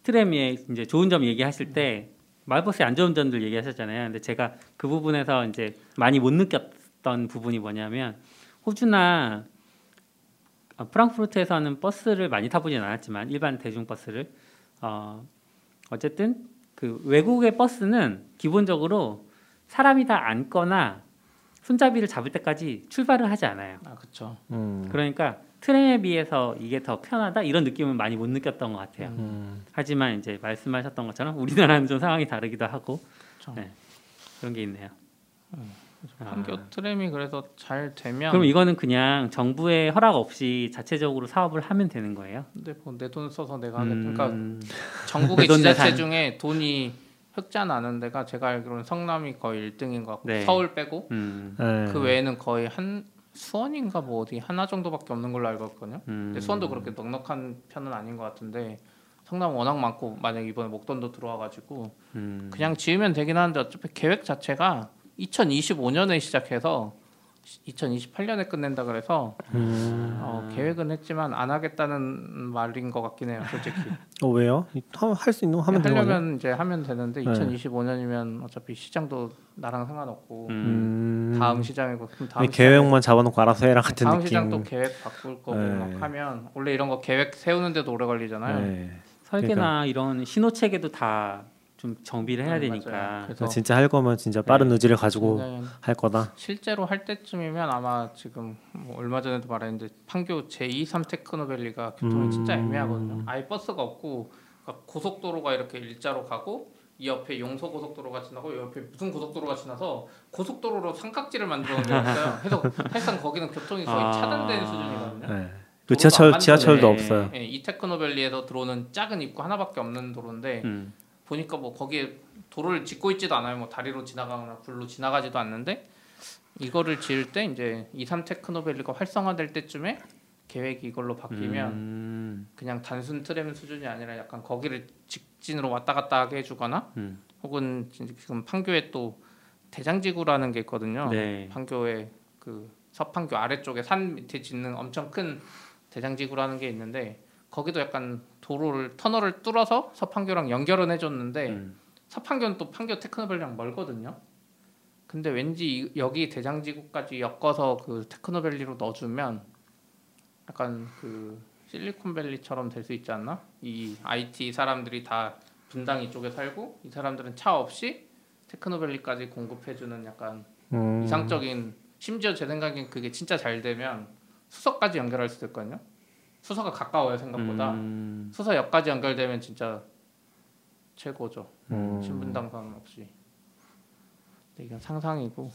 S2: 트램의 이제 좋은 점 얘기하실 때 마을버스의 안 좋은 점들 얘기하셨잖아요. 근데 제가 그 부분에서 이제 많이 못 느꼈던 부분이 뭐냐면 호주나 어, 프랑크푸르트에서는 버스를 많이 타보진 않았지만 일반 대중버스를 어, 어쨌든 그 외국의 버스는 기본적으로 사람이 다 앉거나 손잡이를 잡을 때까지 출발을 하지 않아요.
S3: 아 그렇죠.
S4: 음.
S2: 그러니까 트램에 비해서 이게 더 편하다 이런 느낌은 많이 못 느꼈던 것 같아요.
S4: 음.
S2: 하지만 이제 말씀하셨던 것처럼 우리나라는 좀 상황이 다르기도 하고
S3: 그렇죠.
S2: 네, 그런 게 있네요. 아.
S3: 판교 트램이 그래서 잘 되면
S2: 그럼 이거는 그냥 정부의 허락 없이 자체적으로 사업을 하면 되는 거예요?
S3: 근데 뭐 내돈 써서 내가. 그러니까
S2: 음,
S3: 전국의
S2: 내돈
S3: 지자체. 중에 돈이 흑자 나는 데가 제가 알기로는 성남이 거의 1등인 것 같고
S2: 네.
S3: 서울 빼고
S2: 음,
S4: 네.
S3: 그 외에는 거의 한 수원인가 뭐 어디 하나 정도밖에 없는 걸로 알고 있거든요.
S2: 음.
S3: 근데 수원도 그렇게 넉넉한 편은 아닌 것 같은데 성남 워낙 많고 만약 이번에 목돈도 들어와가지고
S2: 음.
S3: 그냥 지으면 되긴 하는데 어차피 계획 자체가 2025년에 시작해서 2028년에 끝낸다 그래서
S4: 음.
S3: 어, 계획은 했지만 안 하겠다는 말인 것 같긴 해요, 솔직히.
S4: 어 왜요? 할 수 있는 거 하면 되는.
S3: 하려면 이제 하면 되는데
S4: 네.
S3: 2025년이면 어차피 시장도 나랑 상관없고
S2: 음.
S4: 음.
S3: 다음 시장이고 그럼 다음
S4: 계획만 잡아놓고 알아서 해라 같은
S3: 다음
S4: 느낌.
S3: 시장 또 계획 바꿀 거고
S4: 네.
S3: 막 하면 원래 이런 거 계획 세우는데도 오래 걸리잖아요.
S4: 네.
S2: 설계나 이런 신호 체계도 다 좀 정비를 해야
S3: 음,
S2: 되니까.
S3: 그래서
S4: 진짜 할 거면 진짜 빠른
S2: 네.
S4: 의지를 가지고 할 거다.
S3: 실제로 할 때쯤이면 아마 지금 뭐 얼마 전에도 말했는데 판교 제23 테크노밸리가 교통이
S4: 음.
S3: 진짜 애매하거든요. 아예 버스가 없고 그러니까 고속도로가 이렇게 일자로 가고 이 옆에 용서 고속도로가 지나고 이 옆에 무슨 고속도로가 지나서 고속도로로 삼각지를 만들어 놓은 게 있어요. 그래서 사실상 거기는 교통이 거의
S2: 아.
S3: 차단된 수준이거든요.
S4: 네. 그 지하철
S3: 안
S4: 지하철도
S2: 만드네.
S4: 없어요.
S3: 예, 이 테크노밸리에서 들어오는 작은 입구 하나밖에 없는 도로인데
S2: 음.
S3: 보니까 뭐 거기에 도로를 짓고 있지도 않아요. 뭐 다리로 지나가거나 굴로 지나가지도 않는데 이거를 지을 때 이제 2, 3 테크노밸리가 활성화될 때쯤에 계획이 이걸로 바뀌면
S2: 음.
S3: 그냥 단순 트램 수준이 아니라 약간 거기를 직진으로 왔다 갔다 하게 해주거나
S2: 음.
S3: 혹은 지금 판교에 또 대장지구라는 게 있거든요.
S2: 네.
S3: 판교에 그 서판교 아래쪽에 산 밑에 짓는 엄청 큰 대장지구라는 게 있는데 거기도 약간 도로를 터널을 뚫어서 서판교랑 연결은 해줬는데
S2: 음.
S3: 서판교는 또 판교 테크노밸리랑 멀거든요. 근데 왠지 이- 여기 대장지구까지 엮어서 그 테크노밸리로 넣어주면 약간 그 실리콘밸리처럼 될 수 있지 않나? 이 IT 사람들이 다 분당 이쪽에 살고 이 사람들은 차 없이 테크노밸리까지 공급해주는 약간
S4: 음.
S3: 이상적인 심지어 제 생각엔 그게 진짜 잘 되면 수서까지 연결할 수도 있거든요. 수서가 가까워요 생각보다.
S2: 음.
S3: 수서역까지 연결되면 진짜 최고죠.
S4: 음.
S3: 신분당선 없이. 근데 이건 상상이고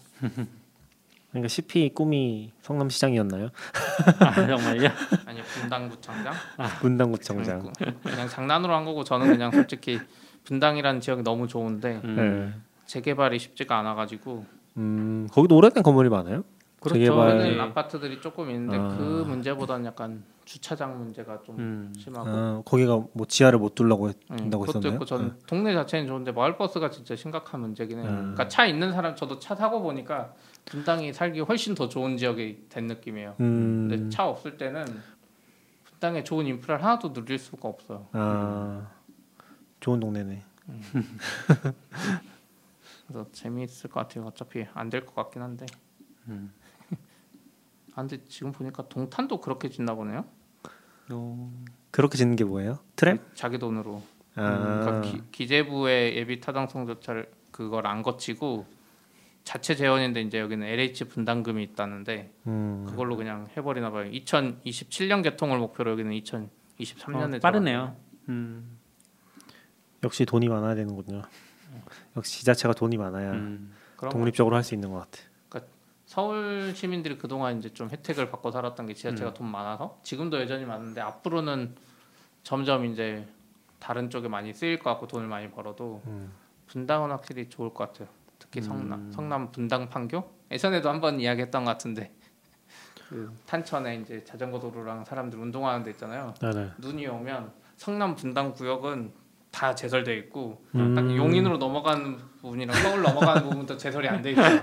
S4: 그러니까 CP 꿈이 성남시장이었나요?
S2: 아, 정말요?
S3: 아니 분당구청장
S4: 문당구청장.
S3: 그냥, 그냥 장난으로 한 거고 저는 그냥 솔직히 분당이라는 지역이 너무 좋은데
S2: 음.
S4: 네.
S3: 재개발이 쉽지가 않아가지고
S4: 음 거기도 오래된 건물이 많아요?
S2: 그렇죠.
S4: 재개발-
S2: 네.
S3: 아파트들이 조금 있는데
S4: 아.
S3: 그 문제보다는 약간 주차장 문제가 좀
S2: 음.
S3: 심하고
S4: 아, 거기가 뭐 지하를 못
S3: 응,
S4: 된다고
S3: 그것도
S4: 했었나요?
S3: 있고 저는 동네 자체는 좋은데 마을 버스가 진짜 심각한 문제긴 해요.
S4: 음.
S3: 그러니까 차 있는 사람 저도 차 타고 보니까 분당이 살기 훨씬 더 좋은 지역이 된 느낌이에요.
S4: 음.
S3: 근데 차 없을 때는 분당에 좋은 인프라를 하나도 누릴 수가 없어요.
S4: 아 좋은 동네네.
S3: 그래서 재미있을 것 같아요. 어차피 안 될 것 같긴 한데.
S2: 음.
S3: 아 근데 지금 보니까 동탄도 그렇게 짓나 보네요.
S2: 어,
S4: 그렇게 짓는 게 뭐예요? 트램?
S3: 자기 돈으로.
S4: 아
S3: 그러니까 기, 기재부의 예비 타당성 조차를 그걸 안 거치고 자체 재원인데 이제 여기는 LH 분담금이 있다는데
S4: 음.
S3: 그걸로 그냥 해버리나 봐요. 2027년 개통을 목표로 여기는 2023년에
S2: 어, 빠르네요. 음.
S4: 역시 돈이 많아야 되는군요. 역시 지자체가 돈이 많아야
S2: 음.
S4: 독립적으로 할 수 있는 것 같아.
S3: 서울 시민들이 그동안 이제 좀 혜택을 받고 살았던 게
S2: 음.
S3: 지자체가 돈 많아서 지금도 여전히 많은데 앞으로는 점점 이제 다른 쪽에 많이 쓰일 것 같고 돈을 많이 벌어도
S4: 음.
S3: 분당은 확실히 좋을 것 같아요. 특히 성남
S2: 음.
S3: 성남 분당 판교 예전에도 한번 이야기했던 것 같은데 그 탄천에 이제 자전거 도로랑 사람들 운동하는 데 있잖아요.
S4: 네네.
S3: 눈이 오면 성남 분당 구역은 다 제설돼 있고
S4: 음.
S3: 딱 용인으로 넘어가는 부분이랑 서울 넘어가는 부분도 제설이 안 돼 있어요.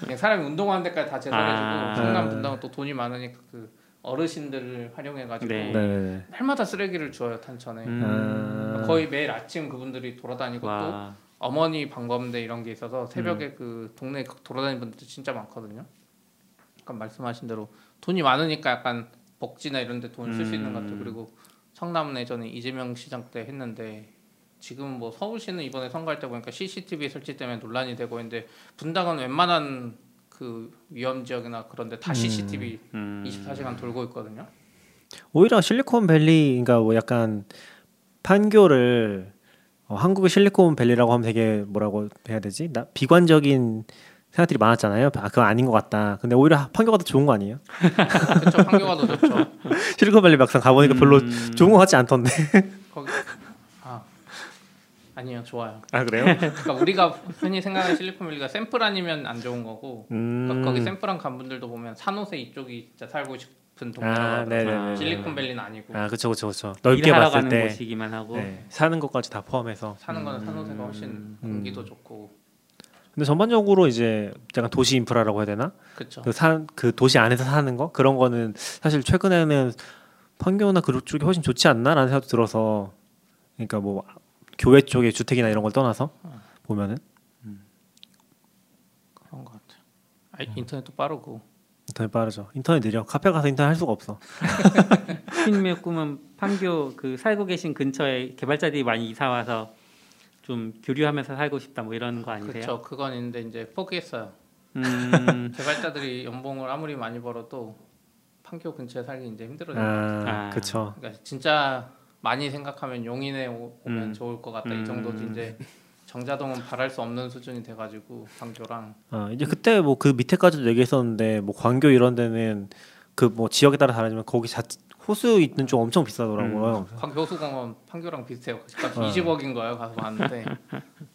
S3: 그냥 사람이 운동하는 데까지 다 제설해주고
S2: 아.
S3: 성남 분당은 또 돈이 많으니까 그 어르신들을 활용해가지고
S2: 네.
S4: 네네.
S3: 날마다 쓰레기를 줘요 탄천에.
S2: 음.
S4: 아.
S3: 거의 매일 아침 그분들이 돌아다니고 또
S2: 와.
S3: 어머니 방범대 이런 게 있어서 새벽에
S2: 음.
S3: 그 동네 돌아다니는 분들 진짜 많거든요. 약간 말씀하신 대로 돈이 많으니까 약간 복지나 이런 데 돈을 쓸수 있는 것 같아요.
S2: 음.
S3: 그리고 성남 내전에 이재명 시장 때 했는데 지금 뭐 서울시는 이번에 선거할 때 보니까 CCTV 설치 때문에 논란이 되고 있는데 분당은 웬만한 그 위험 지역이나 그런데 다
S4: 음.
S3: CCTV
S2: 음.
S3: 24시간 돌고 있거든요.
S4: 오히려 실리콘밸리 그러니까 뭐 약간 판교를 어, 한국의 실리콘밸리라고 하면 되게 뭐라고 해야 되지? 나 비관적인 생각들이 많았잖아요. 아 그건 아닌 것 같다. 근데 오히려 판교가 더 좋은 거 아니에요?
S3: 그렇죠. 판교가 더 좋죠.
S4: 실리콘밸리 막상 가보니까 별로
S2: 음.
S4: 좋은 것 같지 않던데.
S3: 거기 아 아니요 좋아요.
S4: 아 그래요?
S3: 그러니까 우리가 흔히 생각하는 실리콘밸리가 샘플 아니면 안 좋은 거고
S4: 음.
S3: 그러니까 거기 샘플한 간 분들도 보면 산호세 이쪽이 진짜 살고 싶은 동네라고
S4: 아.
S3: 실리콘밸리는 아니고
S4: 아 그쵸 그쵸. 넓게
S2: 일하러
S4: 봤을
S2: 가는
S4: 때
S2: 곳이기만 하고.
S4: 네, 사는 것까지 다 포함해서.
S3: 사는 거는 산호세가 훨씬
S2: 음.
S3: 공기도 좋고
S4: 근데 전반적으로 이제 약간 도시 인프라라고 해야 되나?
S3: 그렇죠.
S4: 그산그 도시 안에서 사는 거 그런 거는 사실 최근에는 판교나 그쪽 쪽이 훨씬 좋지 않나라는 생각도 들어서 그러니까 뭐 교회 쪽의 주택이나 이런 걸 떠나서 보면은
S3: 그런 것 같아요. 아, 인터넷도 빠르고
S4: 인터넷 빠르죠. 인터넷 느려. 카페 가서 인터넷 할 수가 없어.
S2: 피님의 꿈은 판교 그 살고 계신 근처에 개발자들이 많이 이사 와서 좀 교류하면서 살고 싶다 뭐 이런 거 아니세요?
S3: 그렇죠. 그건 있는데 이제 포기했어요.
S2: 음.
S3: 개발자들이 연봉을 아무리 많이 벌어도 판교 근처에 살기 이제 힘들어요.
S4: 아,
S2: 아.
S4: 그쵸.
S3: 그러니까 진짜 많이 생각하면 용인에 오- 오면
S2: 음.
S3: 좋을 것 같다 이
S2: 음.
S3: 정도도 이제 정자동은 바랄 수 없는 수준이 돼가지고 판교랑
S4: 어, 이제 그때 뭐 그 밑에까지도 얘기했었는데 뭐 광교 이런 데는 그 뭐 지역에 따라 다르지만 거기 자 호수 있는 쪽 엄청 비싸더라고요.
S3: 판교 호수공원 판교랑 비슷해요. 값
S4: 어.
S3: 20억인 거예요. 가서 봤는데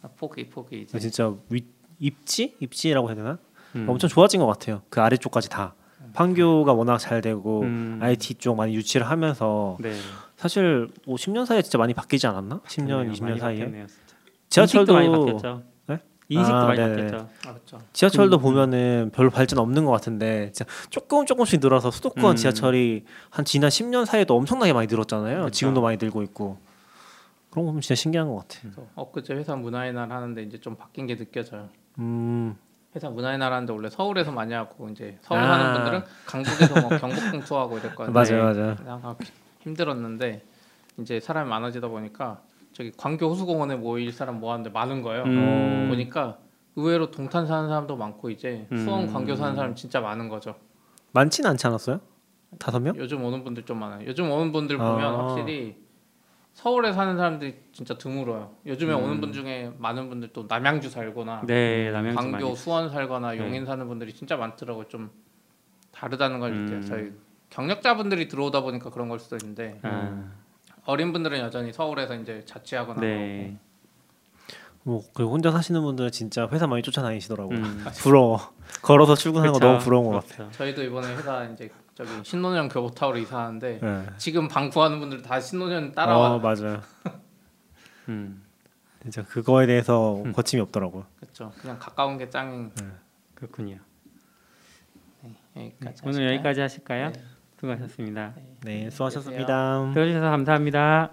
S3: 아, 포기 포기 이제
S4: 진짜 위, 입지 입지라고 해야 되나?
S2: 음.
S4: 엄청 좋아진 것 같아요. 그 아래쪽까지 다. 판교가 워낙 잘 되고
S2: 음.
S4: IT 쪽 많이 유치를 하면서
S2: 네.
S4: 사실 뭐 10년 사이에 진짜 많이 바뀌지 않았나? 10년, 20년
S2: 많이
S4: 사이에
S2: 바뀌었네요.
S4: 지하철도
S2: 많이 바뀌었죠.
S4: 네?
S2: 인식도
S4: 아,
S2: 많이
S4: 네네.
S2: 바뀌었죠.
S3: 아 그렇죠.
S4: 지하철도
S2: 그-
S4: 보면은 별로 발전 없는 것 같은데 진짜 조금 조금씩 늘어서 수도권
S2: 음.
S4: 지하철이 한 지난 10년 사이에도 엄청나게 많이 늘었잖아요.
S2: 그쵸.
S4: 지금도 많이 늘고 있고 그런 거 보면 진짜 신기한 것 같아.
S3: 엊그제 회사 문화의 날 하는데 이제 좀 바뀐 게 느껴져요.
S4: 음,
S3: 회사 문화의 날 하는데 원래 서울에서 많이 하고 이제 서울
S4: 아.
S3: 사는 분들은 강북에서 뭐 경복궁 투어하고 이랬거든요.
S4: 맞아요, 맞아요.
S3: 힘들었는데 이제 사람이 많아지다 보니까 저기 광교 호수공원에 모일 사람 모았는데 많은 거예요.
S2: 음.
S3: 보니까 의외로 동탄 사는 사람도 많고 이제 수원
S2: 음.
S3: 광교 사는 사람 진짜 많은 거죠.
S4: 많진 않지 않았어요? 다섯 명?
S3: 요즘 오는 분들 좀 많아요. 요즘 오는 분들
S4: 아.
S3: 보면 확실히 서울에 사는 사람들이 진짜 드물어요. 요즘에
S2: 음.
S3: 오는 분 중에 많은 분들 또 남양주 살거나
S2: 네, 남양주.
S3: 광교, 수원 살거나
S2: 네.
S3: 용인 사는 분들이 진짜 많더라고요. 좀 다르다는 걸 느껴요.
S2: 음.
S3: 저희 경력자분들이 들어오다 보니까 그런 걸 수도 있는데
S2: 아,
S3: 어린 분들은 여전히 서울에서 이제 자취하거나
S2: 네.
S4: 뭐 그리고 혼자 사시는 분들은 진짜 회사 많이 쫓아다니시더라고. 요
S2: 음.
S4: 부러워. 걸어서 출근하는 거
S2: 그쵸.
S4: 너무 부러운 것 같아.
S2: 그렇죠.
S3: 저희도 이번에 회사 이제 저기 신논현 교보타워로 이사하는데
S4: 네.
S3: 지금 방 구하는 분들 다 신논현 따라와.
S4: 어 맞아요.
S2: 음,
S4: 진짜 그거에 대해서 거침이 없더라고요.
S3: 그렇죠. 그냥 가까운 게 짱인.
S2: 그렇군요.
S3: 여기까지.
S2: 오늘
S3: 하실까요?
S2: 여기까지 하실까요? 수고하셨습니다.
S4: 네, 네, 네 수고하셨습니다.
S2: 들어주셔서 감사합니다.